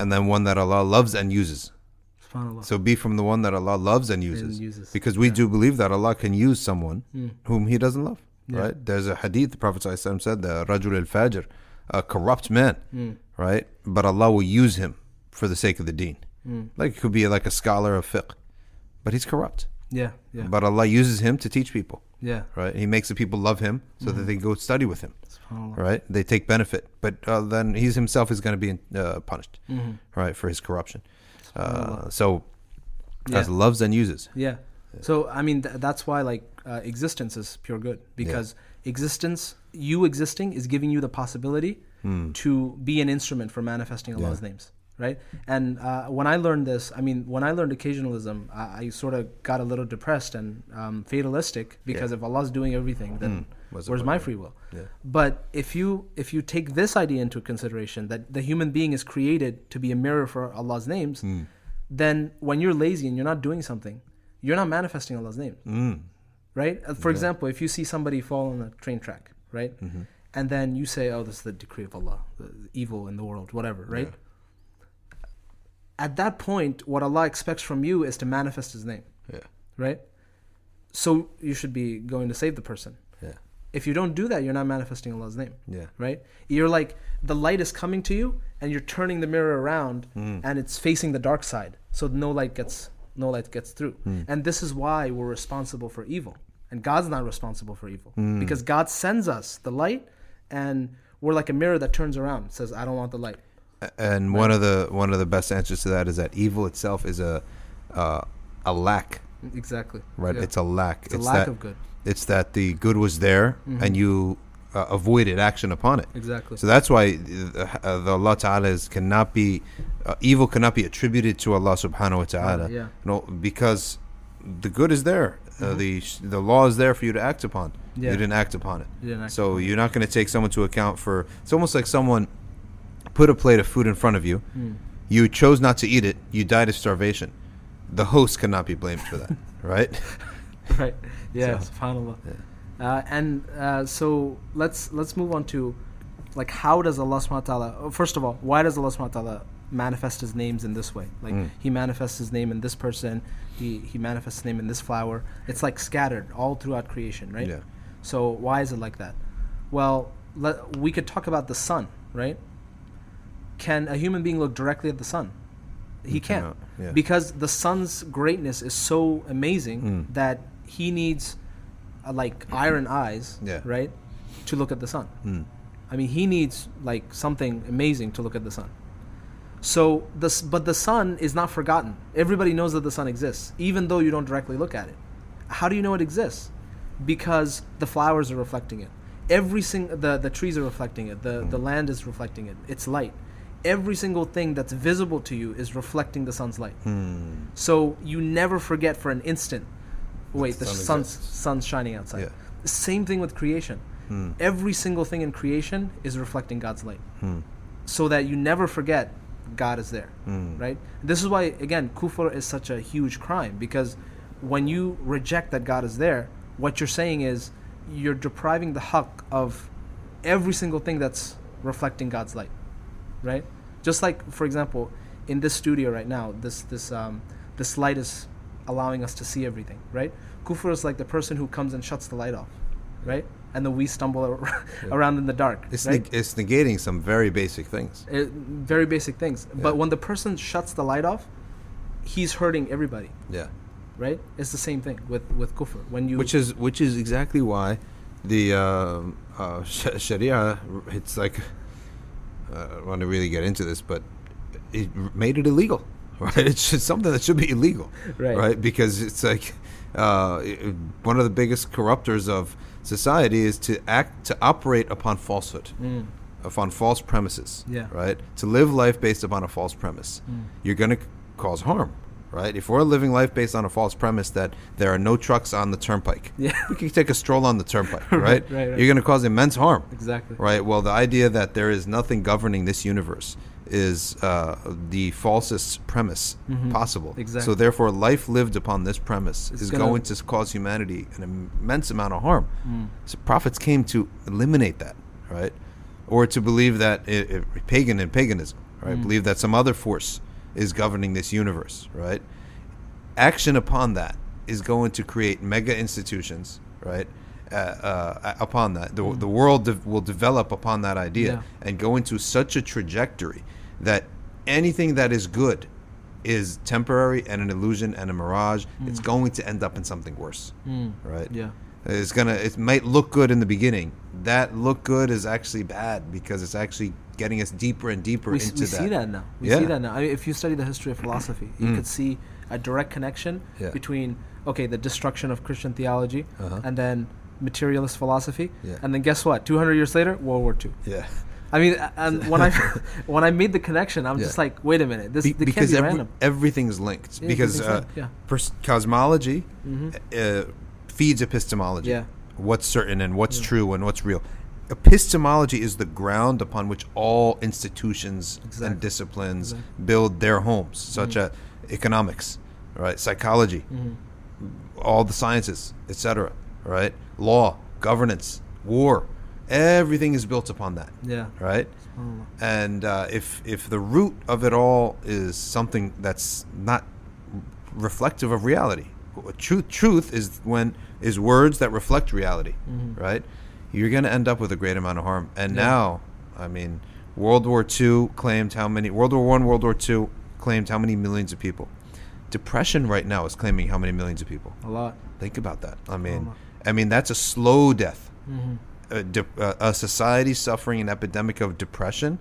and then one that Allah loves and uses. So be from the one that Allah loves and uses. uses, Because we do believe that Allah can use someone Mm. whom He doesn't love. Right? There's a hadith, the Prophet ﷺ said, the Rajul al Fajr, a corrupt man, Mm. right? But Allah will use him for the sake of the deen. Mm. Like it could be like a scholar of fiqh, but he's corrupt. yeah, yeah, But Allah uses him to teach people, yeah. right? He makes the people love him so Mm. that they go study with him, right? They take benefit, but uh, then he's himself is going to be uh, punished, Mhm. right, for his corruption. Uh, so, Yeah. as loves and uses. Yeah. So I mean th- that's why like uh, existence is pure good because existence, you existing, is giving you the possibility to be an instrument for manifesting Allah's. Yeah. names, right? And uh, when I learned this, I mean, when I learned occasionalism, I, I sort of got a little depressed and um, fatalistic because if Allah's doing everything, then the where's my free will? Yeah. But if you if you take this idea into consideration that the human being is created to be a mirror for Allah's names, Hmm. then when you're lazy and you're not doing something, you're not manifesting Allah's name, Mm. right? Uh, For example, if you see somebody fall on a train track, right, Mm-hmm. and then you say, "Oh, this is the decree of Allah, the evil in the world, whatever," right? At that point, what Allah expects from you is to manifest His name, Yeah. right? So you should be going to save the person. Yeah. If you don't do that, you're not manifesting Allah's name Yeah. right? You're like the light is coming to you, and you're turning the mirror around, Mm. and it's facing the dark side, so no light gets no light gets through. Mm. And this is why we're responsible for evil, and God's not responsible for evil Mm. because God sends us the light, and we're like a mirror that turns around, says, "I don't want the light." And one of the one of the best answers to that is that evil itself is a uh, a lack, Exactly. right? Yeah. It's a lack. It's a lack that, of good. It's that the good was there and you uh, avoided action upon it. Exactly. So that's why uh, the Allah Ta'ala is, cannot be uh, evil cannot be attributed to Allah Subhanahu wa Ta'ala. yeah. No, because the good is there. Uh, the the law is there for you to act upon. Yeah. You didn't act upon it. You act so you're not going to take someone to account for. It's almost like someone put a plate of food in front of you. Mm. You chose not to eat it. You died of starvation. The host cannot be blamed for that, right? right. Yeah. So- Subhanallah. Uh, and uh, so let's let's move on to like how does Allah subhanahu wa ta'ala oh, first of all, why does Allah subhanahu wa ta'ala manifest his names in this way? Like Mm. he manifests his name in this person, he he manifests his name in this flower. It's like scattered all throughout creation, right? Yeah. So why is it like that? Well, let, we could talk about the sun, right? Can a human being look directly at the sun? He can't. yeah. Because the sun's greatness is so amazing Mm. that he needs uh, like iron eyes, Yeah. right, to look at the sun. Mm. I mean, he needs like something amazing to look at the sun. So this, but the sun is not forgotten. Everybody knows that the sun exists, even though you don't directly look at it. How do you know it exists? Because the flowers are reflecting it. Every sing the the trees are reflecting it. The the land is reflecting it. It's light. Every single thing that's visible to you is reflecting the sun's light. Hmm. So you never forget for an instant. Wait, the sun sun's sun's shining outside. Yeah. Same thing with creation. Hmm. Every single thing in creation is reflecting God's light. So that you never forget God is there. Hmm. Right? This is why again kufr is such a huge crime because when you reject that God is there, what you're saying is you're depriving the haqq of every single thing that's reflecting God's light. Right? Just like for example, in this studio right now, this this um this light is allowing us to see everything, right? Kufr is like the person who comes and shuts the light off, right? And then we stumble ar- around in the dark. It's, right? neg- it's negating some very basic things. Uh, very basic things. Yeah. But when the person shuts the light off, he's hurting everybody, Yeah. right? It's the same thing with with kufr. When you which is which is exactly why the um uh, sh- Sharia it's like uh, I don't want to really get into this, but it made it illegal, right? It's just something that should be illegal, Right. Because it's like uh, one of the biggest corruptors of society is to act to operate upon falsehood. Mm. Upon false premises, Yeah. right? To live life based upon a false premise, Mm. you're going to cause harm, right? If we're living life based on a false premise that there are no trucks on the turnpike, Yeah. we can take a stroll on the turnpike, Right, right? right, right. You're going to cause immense harm, exactly right? Well, the idea that there is nothing governing this universe is uh, the falsest premise Mhm. possible. Exactly. So, therefore, life lived upon this premise It's is going to cause humanity an immense amount of harm. Mm. So, prophets came to eliminate that, right? Or to believe that i i pagan and paganism, right? Mm. Believe that some other force is governing this universe, right? Action upon that is going to create mega institutions, right? Uh, uh, upon that, the, the world de- will develop upon that idea Mm. Yeah. and go into such a trajectory that anything that is good is temporary and an illusion and a mirage. It's going to end up in something worse, Mm. right? yeah It's gonna. It might look good in the beginning. That look good is actually bad because it's actually getting us deeper and deeper we, into we that. see that now we Yeah. see that now I mean, if you study the history of philosophy you Mm. could see a direct connection Yeah. between okay the destruction of christian theology Uh-huh. and then materialist philosophy Yeah. and then guess what 200 years later world war ii Yeah. I mean, and when I when I made the connection, I'm Yeah. just like, wait a minute, this Be- because can't be every, random. everything's linked. Yeah, because everything's uh, linked, yeah. pers- cosmology Mhm. uh, feeds epistemology. Yeah. What's certain and what's true and what's real. Epistemology is the ground upon which all institutions Exactly. and disciplines Exactly. build their homes, such as economics, right? Psychology, Mhm. all the sciences, etc. Right? Law, governance, war, everything is built upon that. Yeah. Right? And uh, if if the root of it all is something that's not reflective of reality, truth truth is when is words that reflect reality, Mhm. right? You're going to end up with a great amount of harm. And Yeah. now, I mean, World War II claimed how many World War One, World War II claimed how many millions of people. Depression right now is claiming how many millions of people. A lot. Think about that. I mean. I mean that's a slow death Mhm. a, de- a society suffering an epidemic of depression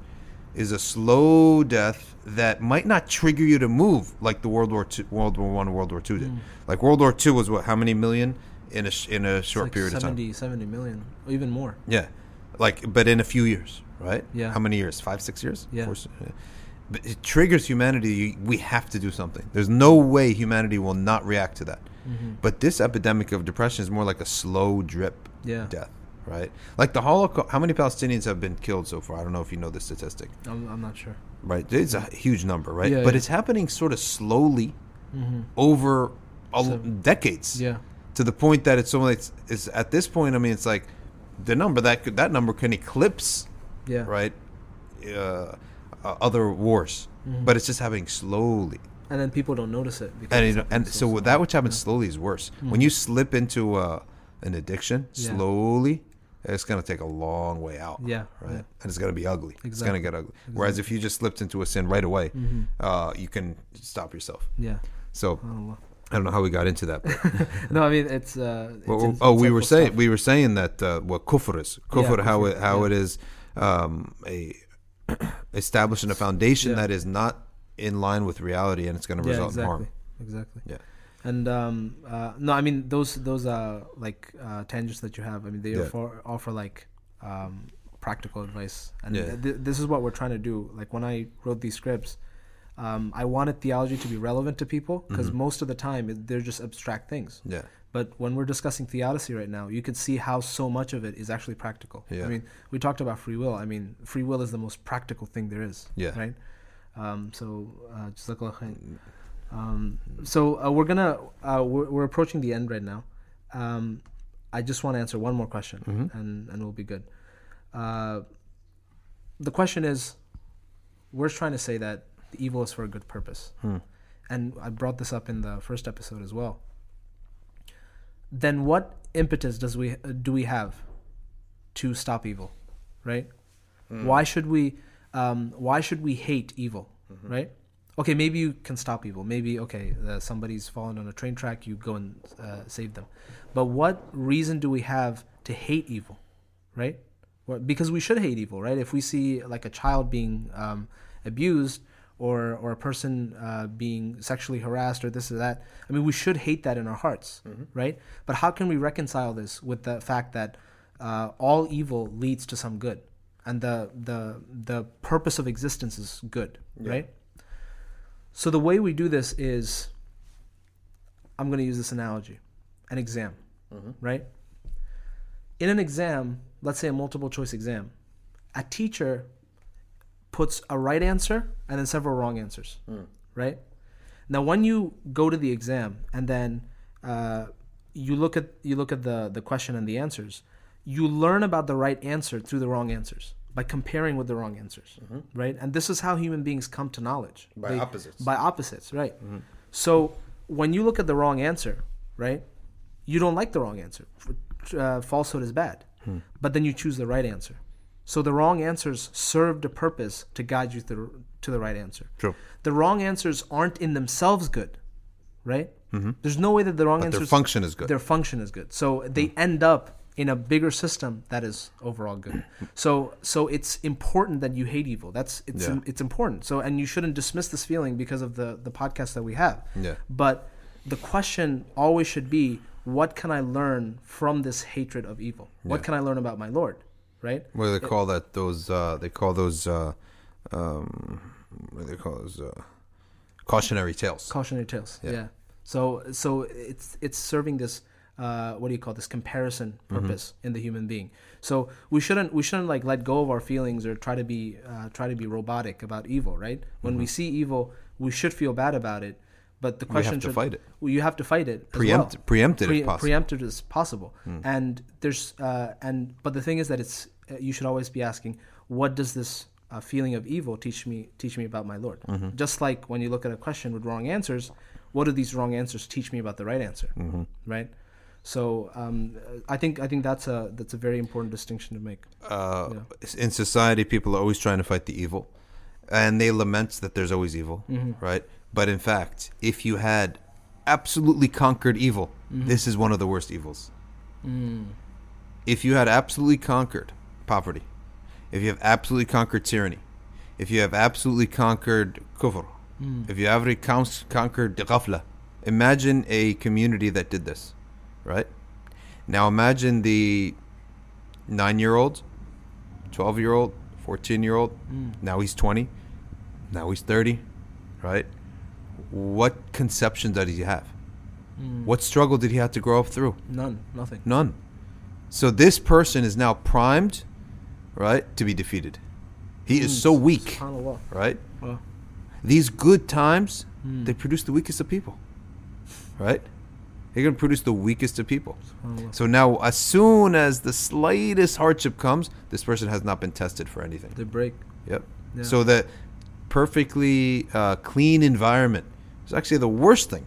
is a slow death that might not trigger you to move like the World War Two, World War One, World War Two did. Mm. Like World War Two was what? How many million in a in a short like period 70, of time? 70 million, or even more. Yeah, like but in a few years, right? Yeah. How many years? Five, six years? Yeah. Four. But it triggers humanity. We have to do something. There's no way humanity will not react to that. Mhm. But this epidemic of depression is more like a slow drip Yeah. death, right? Like the Holocaust. How many Palestinians have been killed so far? I don't know if you know the statistic, I'm, I'm not sure. right? It's a huge number, right? Yeah, but yeah. it's happening sort of slowly Mm-hmm. over a l- So- decades. Yeah. To the point that it's so it's, it's at this point. I mean, it's like the number that could, that number can eclipse Yeah. right uh, uh, other wars, Mm-hmm. but it's just happening slowly. And then people don't notice it. Because And know, and so that which happens slowly is worse. When you slip into uh, an addiction Yeah. slowly, it's gonna take a long way out. Yeah, right. yeah. And it's gonna be ugly. It's gonna get ugly. Whereas if you just slipped into a sin right away, Mm-hmm. uh, you can stop yourself. Yeah. So Allah. I don't know how we got into that. But, No, I mean it's. Uh, it's well, in- oh, we were saying stuff. we were saying that uh, what kufr is. Kufr, how kufr, it how yeah. it is um, a establishing a foundation Yeah. that is not in line with reality, and it's going to yeah, result exactly, in harm. exactly. Yeah. And um, uh, no, I mean those those uh like uh, tangents that you have. I mean they Yeah. offer, offer like um, practical advice, and Yeah. th- this is what we're trying to do. Like when I wrote these scripts, um, I wanted theology to be relevant to people because most of the time they're just abstract things. Mm-hmm. Yeah. But when we're discussing theodicy right now, you can see how so much of it is actually practical. Yeah. I mean, we talked about free will. I mean, free will is the most practical thing there is. Yeah. Right. Um, so, uh, jazakallah. Um, so uh, we're gonna uh, we're, we're approaching the end right now. Um, I just want to answer one more question, Mm-hmm. and and we'll be good. Uh, the question is, we're trying to say that the evil is for a good purpose, Hmm. and I brought this up in the first episode as well. Then what impetus does we uh, do we have to stop evil, right? Why should we um, why should we hate evil, right? Okay, maybe you can stop evil. Maybe okay, uh, somebody's fallen on a train track, you go and uh, save them. But what reason do we have to hate evil, right? Well, because we should hate evil, right? If we see like a child being um, abused or or a person uh, being sexually harassed or this or that, I mean, we should hate that in our hearts, right? But how can we reconcile this with the fact that uh, all evil leads to some good, and the the the purpose of existence is good, right? So the way we do this is, I'm going to use this analogy, an exam, right? In an exam, let's say a multiple choice exam, a teacher puts a right answer and then several wrong answers, right? Now, when you go to the exam and then uh, you look at you look at the the question and the answers, you learn about the right answer through the wrong answers by comparing with the wrong answers, right? And this is how human beings come to knowledge By opposites. By opposites, right? So when you look at the wrong answer, right, you don't like the wrong answer. Uh, falsehood is bad, but then you choose the right answer. So the wrong answers served a purpose to guide you through to the right answer. True. The wrong answers aren't in themselves good, right? Mm-hmm. There's no way that the wrong But their answers function is good. Their function is good. So they mm-hmm. end up in a bigger system that is overall good. So so it's important that you hate evil. That's it's Yeah. it's important. So and you shouldn't dismiss this feeling because of the the podcast that we have. Yeah. But the question always should be what can I learn from this hatred of evil? What can I learn about my Lord? Right? What do they call that? Those uh, they call those uh, um, what do they call those uh, cautionary tales. cautionary tales Yeah. yeah, so so it's it's serving this uh, what do you call this comparison Mm-hmm. purpose in the human being so we shouldn't we shouldn't like let go of our feelings or try to be uh, try to be robotic about evil right when we see evil we should feel bad about it but the Mm-hmm. have question to should, fight it. well, you have to fight it as Preempt- well. preempt it if possible. Preempt it as possible and there's uh, and but the thing is that it's you should always be asking what does this uh, feeling of evil teach me teach me about my lord Mm-hmm. just like when you look at a question with wrong answers what do these wrong answers teach me about the right answer Mm-hmm. right so um, i think i think that's a that's a very important distinction to make uh, in society, people are always trying to fight the evil, and they lament that there's always evil, Mm-hmm. right? But in fact, if you had absolutely conquered evil, Mm-hmm. this is one of the worst evils. Mm. If you had absolutely conquered poverty, if you have absolutely conquered tyranny, if you have absolutely conquered kufr, Mm. if you have conquered ghafla, imagine a community that did this, right? Now imagine the nine-year-old, twelve-year-old, fourteen-year-old. Now he's twenty. Now he's thirty, right? What conception did he have? What struggle did he have to grow up through? none nothing None. So this person is now primed, right, to be defeated. He is so weak, right? These good times, they produce the weakest of people, right? They're going to produce the weakest of people. So now, as soon as the slightest hardship comes, this person has not been tested for anything. They break. Yep. Yeah. So that perfectly uh, clean environment is actually the worst thing.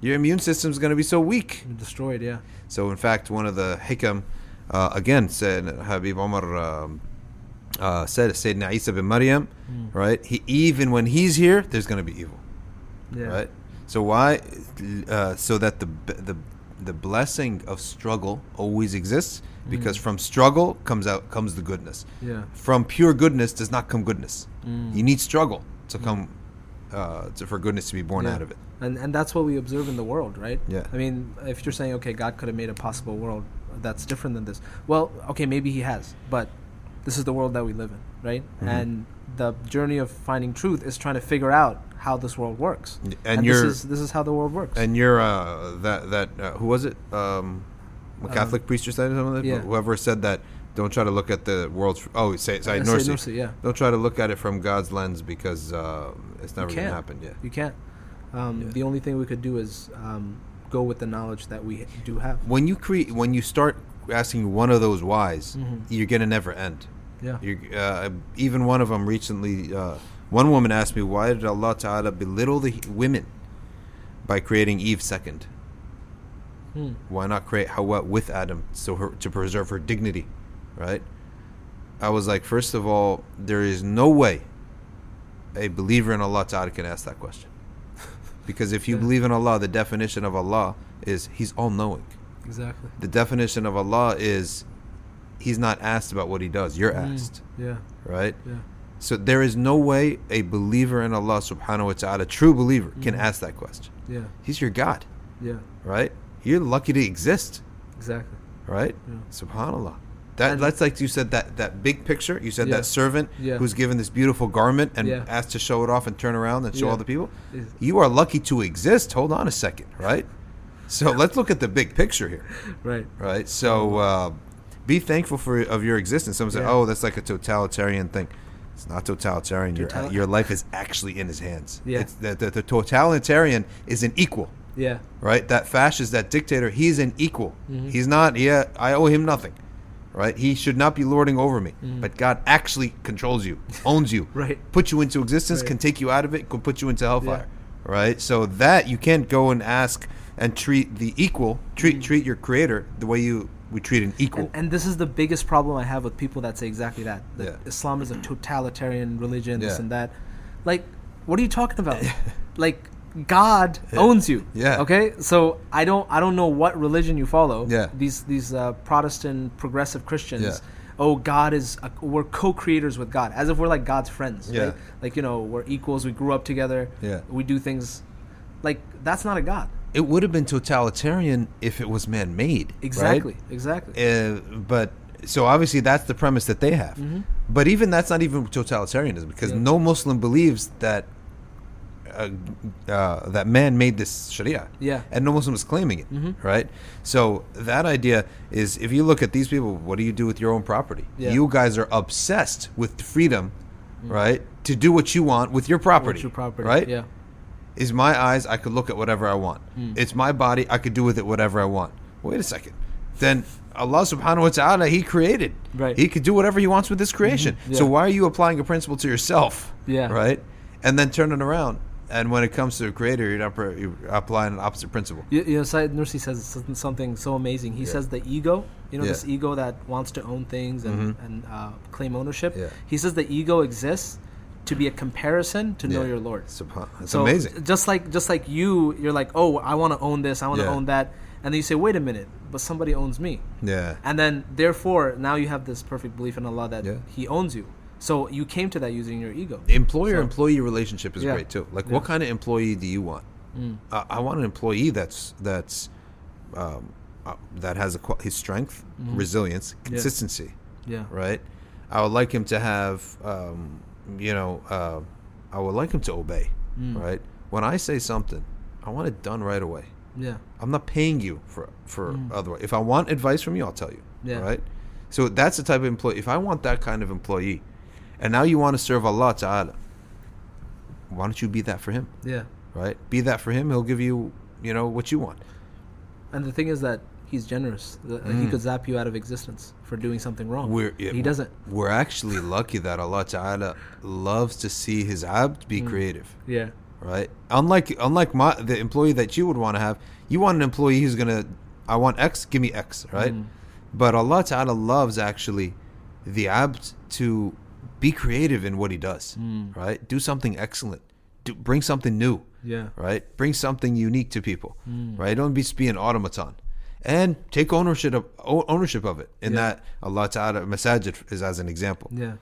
Your immune system is going to be so weak. Destroyed. Yeah. So in fact, one of the hikam, uh, again, said Habib Omar um, uh, said Sayyidina Isa bin Maryam, right? He even when he's here, there's going to be evil, Yeah. right? So why? Uh, so that the the the blessing of struggle always exists because from struggle comes out comes the goodness. Yeah. From pure goodness does not come goodness. Mm. You need struggle to come uh, to, for goodness to be born Yeah. out of it. And and that's what we observe in the world, right? Yeah. I mean, if you're saying okay, God could have made a possible world that's different than this. Well, okay, maybe He has, but this is the world that we live in, right? Mm-hmm. And the journey of finding truth is trying to figure out how this world works. And this you're- is this is how the world works. And you're uh, that that uh, who was it? Um, a Catholic priest or something? yeah. Whoever said that? Don't try to look at the world's. Oh, say, say Uh, Nursi. Sayyid Nursi, yeah. Don't try to look at it from God's lens because uh, it's never gonna happen yet. you can't. Um, Yeah. The only thing we could do is um, go with the knowledge that we do have. When you create, when you start asking one of those whys, Mhm. you're gonna never end. Yeah. Uh, even one of them recently, uh, one woman asked me, why did Allah Ta'ala belittle the women by creating Eve second? Hmm. Why not create Hawa with Adam so her, to preserve her dignity, right? I was like, first of all, there is no way a believer in Allah Ta'ala can ask that question. Because if you Yeah. believe in Allah, the definition of Allah is He's all knowing. Exactly. The definition of Allah is He's not asked about what He does, you're Mm. asked, Yeah. right? Yeah. So there is no way a believer in Allah subhanahu wa ta'ala, true believer, can Mhm. ask that question. Yeah. He's your God, Yeah. right? You're lucky to exist, Exactly. right? Yeah. Subhanallah. That, And- that's like you said that, that big picture. You said Yeah. that servant Yeah. who's given this beautiful garment and Yeah. asked to show it off and turn around and show all the people. You are lucky to exist. Hold on a second, right? So let's look at the big picture here, Right. right? So uh, be thankful for of your existence. Someone say, Yeah. "Oh, that's like a totalitarian thing." It's not totalitarian. Your, Total- your life is actually in his hands. Yeah. It's, the, the, the totalitarian is an equal, Yeah. right? That fascist, that dictator, he's an equal. Mhm. He's not. Yeah, I owe him nothing, right? He should not be lording over me. Mhm. But God actually controls you, owns you, Right. put you into existence, Right. can take you out of it, can put you into hellfire, right? So that you can't go and ask and treat the equal, treat treat your creator the way you we treat an equal. And, and this is the biggest problem I have with people that say exactly that. That Yeah. Islam is a totalitarian religion, this Yeah. and that. Like, what are you talking about? like, God owns you. Yeah. Okay. So I don't I don't know what religion you follow. Yeah. These these uh, Protestant progressive Christians. Yeah. Oh, God is uh, we're co-creators with God, as if we're like God's friends. Yeah. Right? Like you know we're equals. We grew up together. Yeah. We do things. Like that's not a God. it would have been totalitarian if it was man-made. right? Exactly. Exactly. Uh, but so obviously that's the premise that they have. But even that's not even totalitarianism because Mm-hmm. Yeah. no Muslim believes that uh, uh, that man made this Sharia. Yeah. and no Muslim is claiming it. Mhm. Right. So that idea is if you look at these people, what do you do with your own property? Yeah. You guys are obsessed with freedom, right? To do what you want with your property. What's your property? Right Yeah. is my eyes i could look at whatever i want Hmm. it's my body i could do with it whatever i want wait a second then allah subhanahu wa ta'ala he created Right. he could do whatever he wants with his creation Mhm. so why are you applying a principle to yourself Yeah. right and then turn it around and when it comes to a creator you're, pro- you're applying an opposite principle You, you know, Syed Nursi says something- so amazing. He Yeah. says the ego, you know, Yeah. this ego that wants to own things and, Mhm. and uh, claim ownership. Yeah. He says the ego exists to be a comparison to know your Lord. Subhan- that's So amazing Just like just like you, you're like, oh, I want to own this, I want to own that, and then you say, wait a minute, but somebody owns me, yeah and then therefore now you have this perfect belief in Allah that. He owns you. So you came to that using your ego. employer So- employee relationship is Yeah. great too like Yeah. what kind of employee do you want Mm. uh, I want an employee that's that's um, uh, that has a, his strength, Mhm. resilience, Yeah. consistency. Yeah. Right. I would like him to have, um, you know, uh, I would like him to obey. Mm. Right. When I say something, I want it done right away. Yeah. I'm not paying you for for Mm. otherwise. If I want advice from you, I'll tell you. Yeah. Right. So that's the type of employee. If I want that kind of employee, and now you want to serve Allah Taala, why don't you be that for him? Yeah. right? Be that for him. He'll give you, you know, what you want. And the thing is that he's generous. The- He could zap you out of existence for doing something wrong. Mm. We're, yeah, he doesn't. We're actually lucky that Allah Ta'ala loves to see His abd Mm. be creative, Yeah. right? Unlike unlike my the employee that you would want to have, you want an employee who's gonna, I want X, give me X, right? Mm. But Allah Ta'ala loves actually the abd to be creative in what he does, Mm. right? Do something excellent, do bring something new, Yeah. right? Bring something unique to people, Mm. right? Don't be, just be an automaton, and take ownership of ownership of it. In Yeah. that Allah Taala Masajid is as an example. Yeah.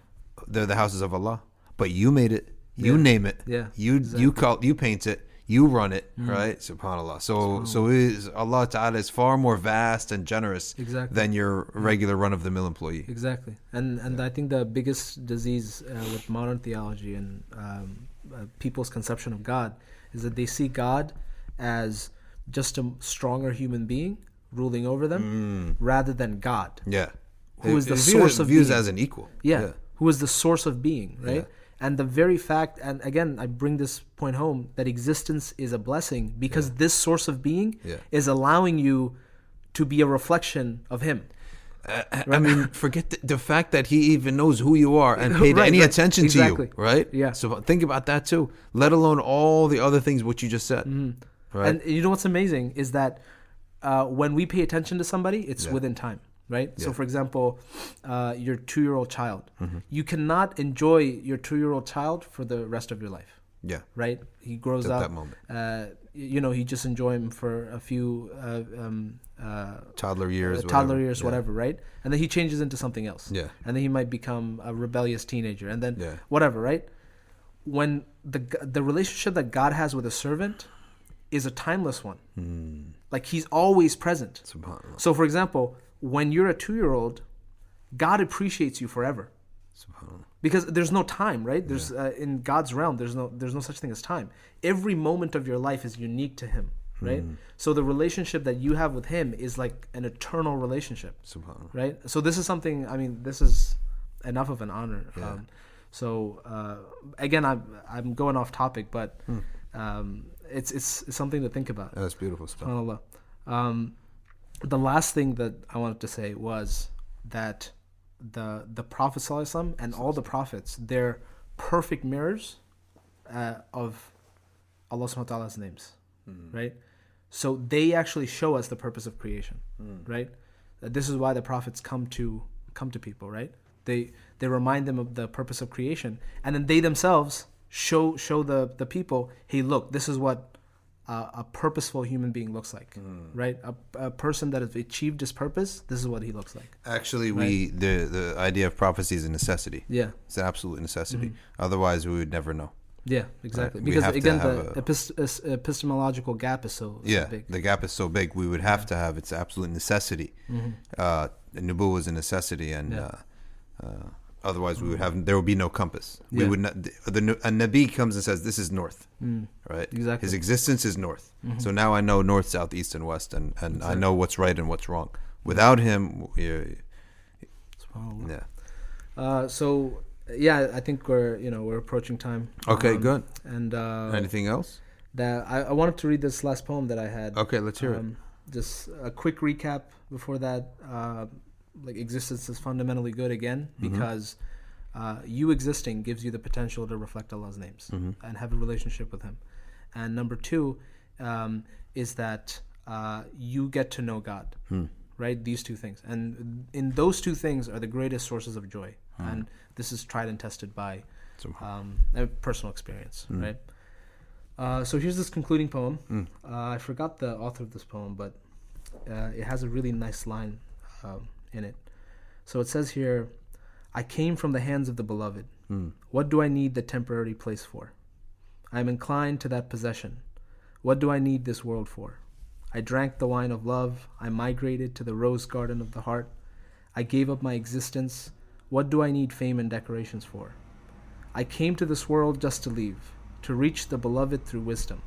They're the houses of Allah, but you made it, you Yeah. name it, Yeah, you you call you paint it, you run it, right? Subhanallah. So so is Allah Taala is far more vast and generous Exactly. than your regular run of the mill employee. Exactly, and and I think the biggest disease uh, with modern theology and um, uh, people's conception of God is that they see God as just a stronger human being ruling over them, rather than God, Yeah. Who is the views- source of views being. as an equal. yeah, who is the source of being, right? Yeah. And the very fact, and again, I bring this point home that existence is a blessing because this source of being Yeah. is allowing you to be a reflection of Him. I- I mean, forget the, the fact that he even knows who you are and paid Right, any right. attention Exactly. to you, right? Yeah. So think about that too. Let alone all the other things which you just said, right? And you know what's amazing is that uh, when we pay attention to somebody, it's Yeah. within time, right? So, for example, uh, your two-year-old child, Mm-hmm. you cannot enjoy your two-year-old child for the rest of your life, yeah, right? He grows At up. that moment. Uh, you know, you just enjoy him for a few uh, um, uh, toddler years, uh, toddler whatever. years, Yeah. whatever, right? And then he changes into something else. Yeah. And then he might become a rebellious teenager, and then Yeah. whatever, right? When the the relationship that God has with a servant is a timeless one, like He's always present. So, for example, when you're a two year old, God appreciates you forever. Because there's no time right? There's uh, in god's realm there's no there's no such thing as time. Every moment of your life is unique to him right? So the relationship that you have with him is like an eternal relationship right? So this is something i mean this is enough of an honor. Um, so uh, again i'm i'm going off topic but um, it's, it's it's something to think about. That's beautiful stuff. SubhanAllah. Um, the last thing that I wanted to say was that the the Prophet ﷺ and all the prophets they're perfect mirrors uh, of Allah subhanahu wa ta'ala's names, right? So they actually show us the purpose of creation, right? Uh, This is why the prophets come to come to people, right? They they remind them of the purpose of creation, and then they themselves show show the the people, hey, look, this is what uh, a purposeful human being looks like, right? A, a person that has achieved his purpose, this is what he looks like. Actually, we the the idea of prophecy is a necessity. Yeah, It's an absolute necessity. Mm-hmm. Otherwise, we would never know. yeah, exactly. Right. Because again, the a- epist- epistemological gap is so, Yeah, big. the gap is so big. We would have to have its absolute necessity. Uh, the nubuwwah is a necessity, and Mm-hmm. Yeah. uh, uh, otherwise we would have there would be no compass. We would not. The, a nabi comes and says, "This is north." Right. Mm. Exactly. Mm-hmm. His existence is north. So now I know north, south, east, and west, and and I know what's right and what's wrong. Without him, yeah, yeah. Uh, so yeah, I think we're you know we're approaching time. Okay, Um, good. And uh, Anything else? that I, I wanted to read this last poem that I had. Okay, let's hear it. Um, just a quick recap before that. Uh, like existence is fundamentally good again Mm-hmm. because uh, you existing gives you the potential to reflect Allah's names Mm-hmm. and have a relationship with Him. And number two um, is that uh, you get to know God. Hmm. Right, these two things, and in those two things are the greatest sources of joy, Hmm. and this is tried and tested by um, a personal experience. Hmm. Right. Uh, so here's this concluding poem. Uh, I forgot the author of this poem, but uh, it has a really nice line um, in it. So it says here, "I came from the hands of the beloved. Hmm. What do I need the temporary place for? I am inclined to that possession. What do I need this world for? I drank the wine of love. I migrated to the rose garden of the heart. I gave up my existence. What do I need fame and decorations for? I came to this world just to leave, to reach the beloved through wisdom,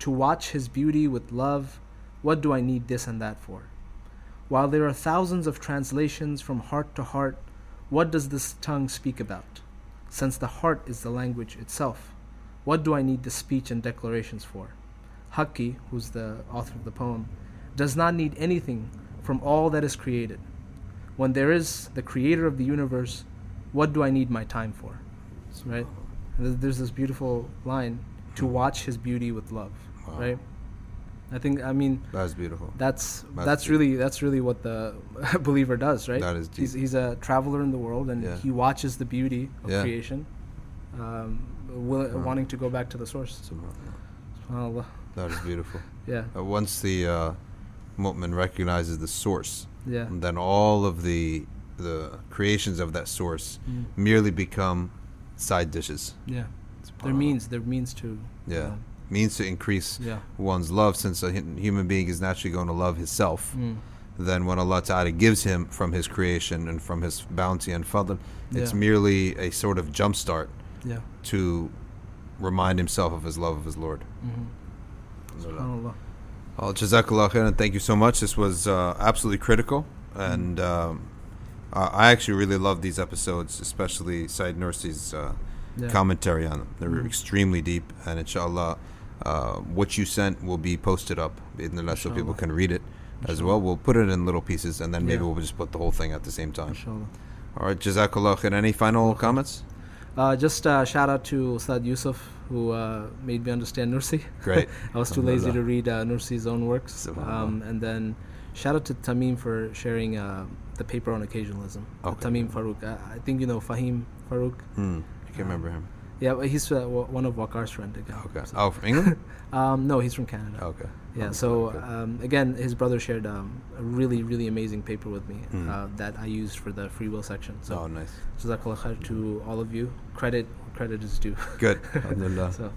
to watch his beauty with love. What do I need this and that for? While there are thousands of translations from heart to heart, what does this tongue speak about? Since the heart is the language itself, what do I need the speech and declarations for? Haki, who's the author of the poem, does not need anything from all that is created. When there is the creator of the universe, what do I need my time for? Right? And there's this beautiful line to watch his beauty with love. Wow. Right? I think I mean That's beautiful. that's That's that's deep. really that's really what the believer does, right? That is He's deep. he's a traveler in the world and Yeah. he watches the beauty of Yeah. creation, um, will, Wow. wanting to go back to the source. SubhanAllah. That is beautiful. Yeah, Uh, once the uh, mu'min recognizes the source, yeah, then all of the the creations of that source Mm. merely become side dishes. yeah. There means there means to Yeah. um, means to increase yeah. one's love, since a human being is naturally going to love himself. Mm. Then when Allah Ta'ala gives him from His creation and from His bounty and fadl, it's Yeah. merely a sort of jump start Yeah. to remind himself of his love of his Lord. Mm-hmm. SubhanAllah. Well, Jazakallah khairan. Thank you so much. This was uh, absolutely critical. And um, I actually really love these episodes, especially Said Nursi's uh, Yeah. commentary on them. They're Mhm. extremely deep. And inshallah, uh, what you sent will be posted up in the bi'idhnillah, so people can read it as well. We'll put it in little pieces and then maybe Yeah. we'll just put the whole thing at the same time. Inshallah. All right, Jazakallah khair. Any final comments? Uh, just uh, shout out to Ustad Yusuf who uh, made me understand Nursi. Great. I was too lazy to read uh, Nursi's own works. Um, and then shout out to Tamim for sharing uh, the paper on occasionalism. Uh, Okay. Tamim Farouk. Uh, I think you know Fahim Farouk. Hmm. I can't remember him. Yeah, he's uh, one of Wakar's friend again. Okay. So- Oh, from England? Um, no, he's from Canada. okay. Yeah, so um, again, his brother shared um, a really, really amazing paper with me Hmm. uh, that I used for the free will section. So, oh, nice. Jazakallah khair to all of you. Credit, credit is due. Good. Alhamdulillah. so,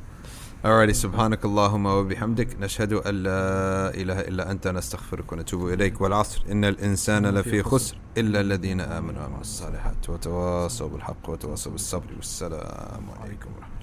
Alrighty, سبحانك اللهم وبحمدك نشهد أن لا إله إلا أنت نستغفرك ونتوب إليك والعصر إن الإنسان لفي خسر إلا الذين آمنوا وعملوا الصالحات وتواصوا بالحق وتواصوا بالصبر والسلام عليكم ورحمة الله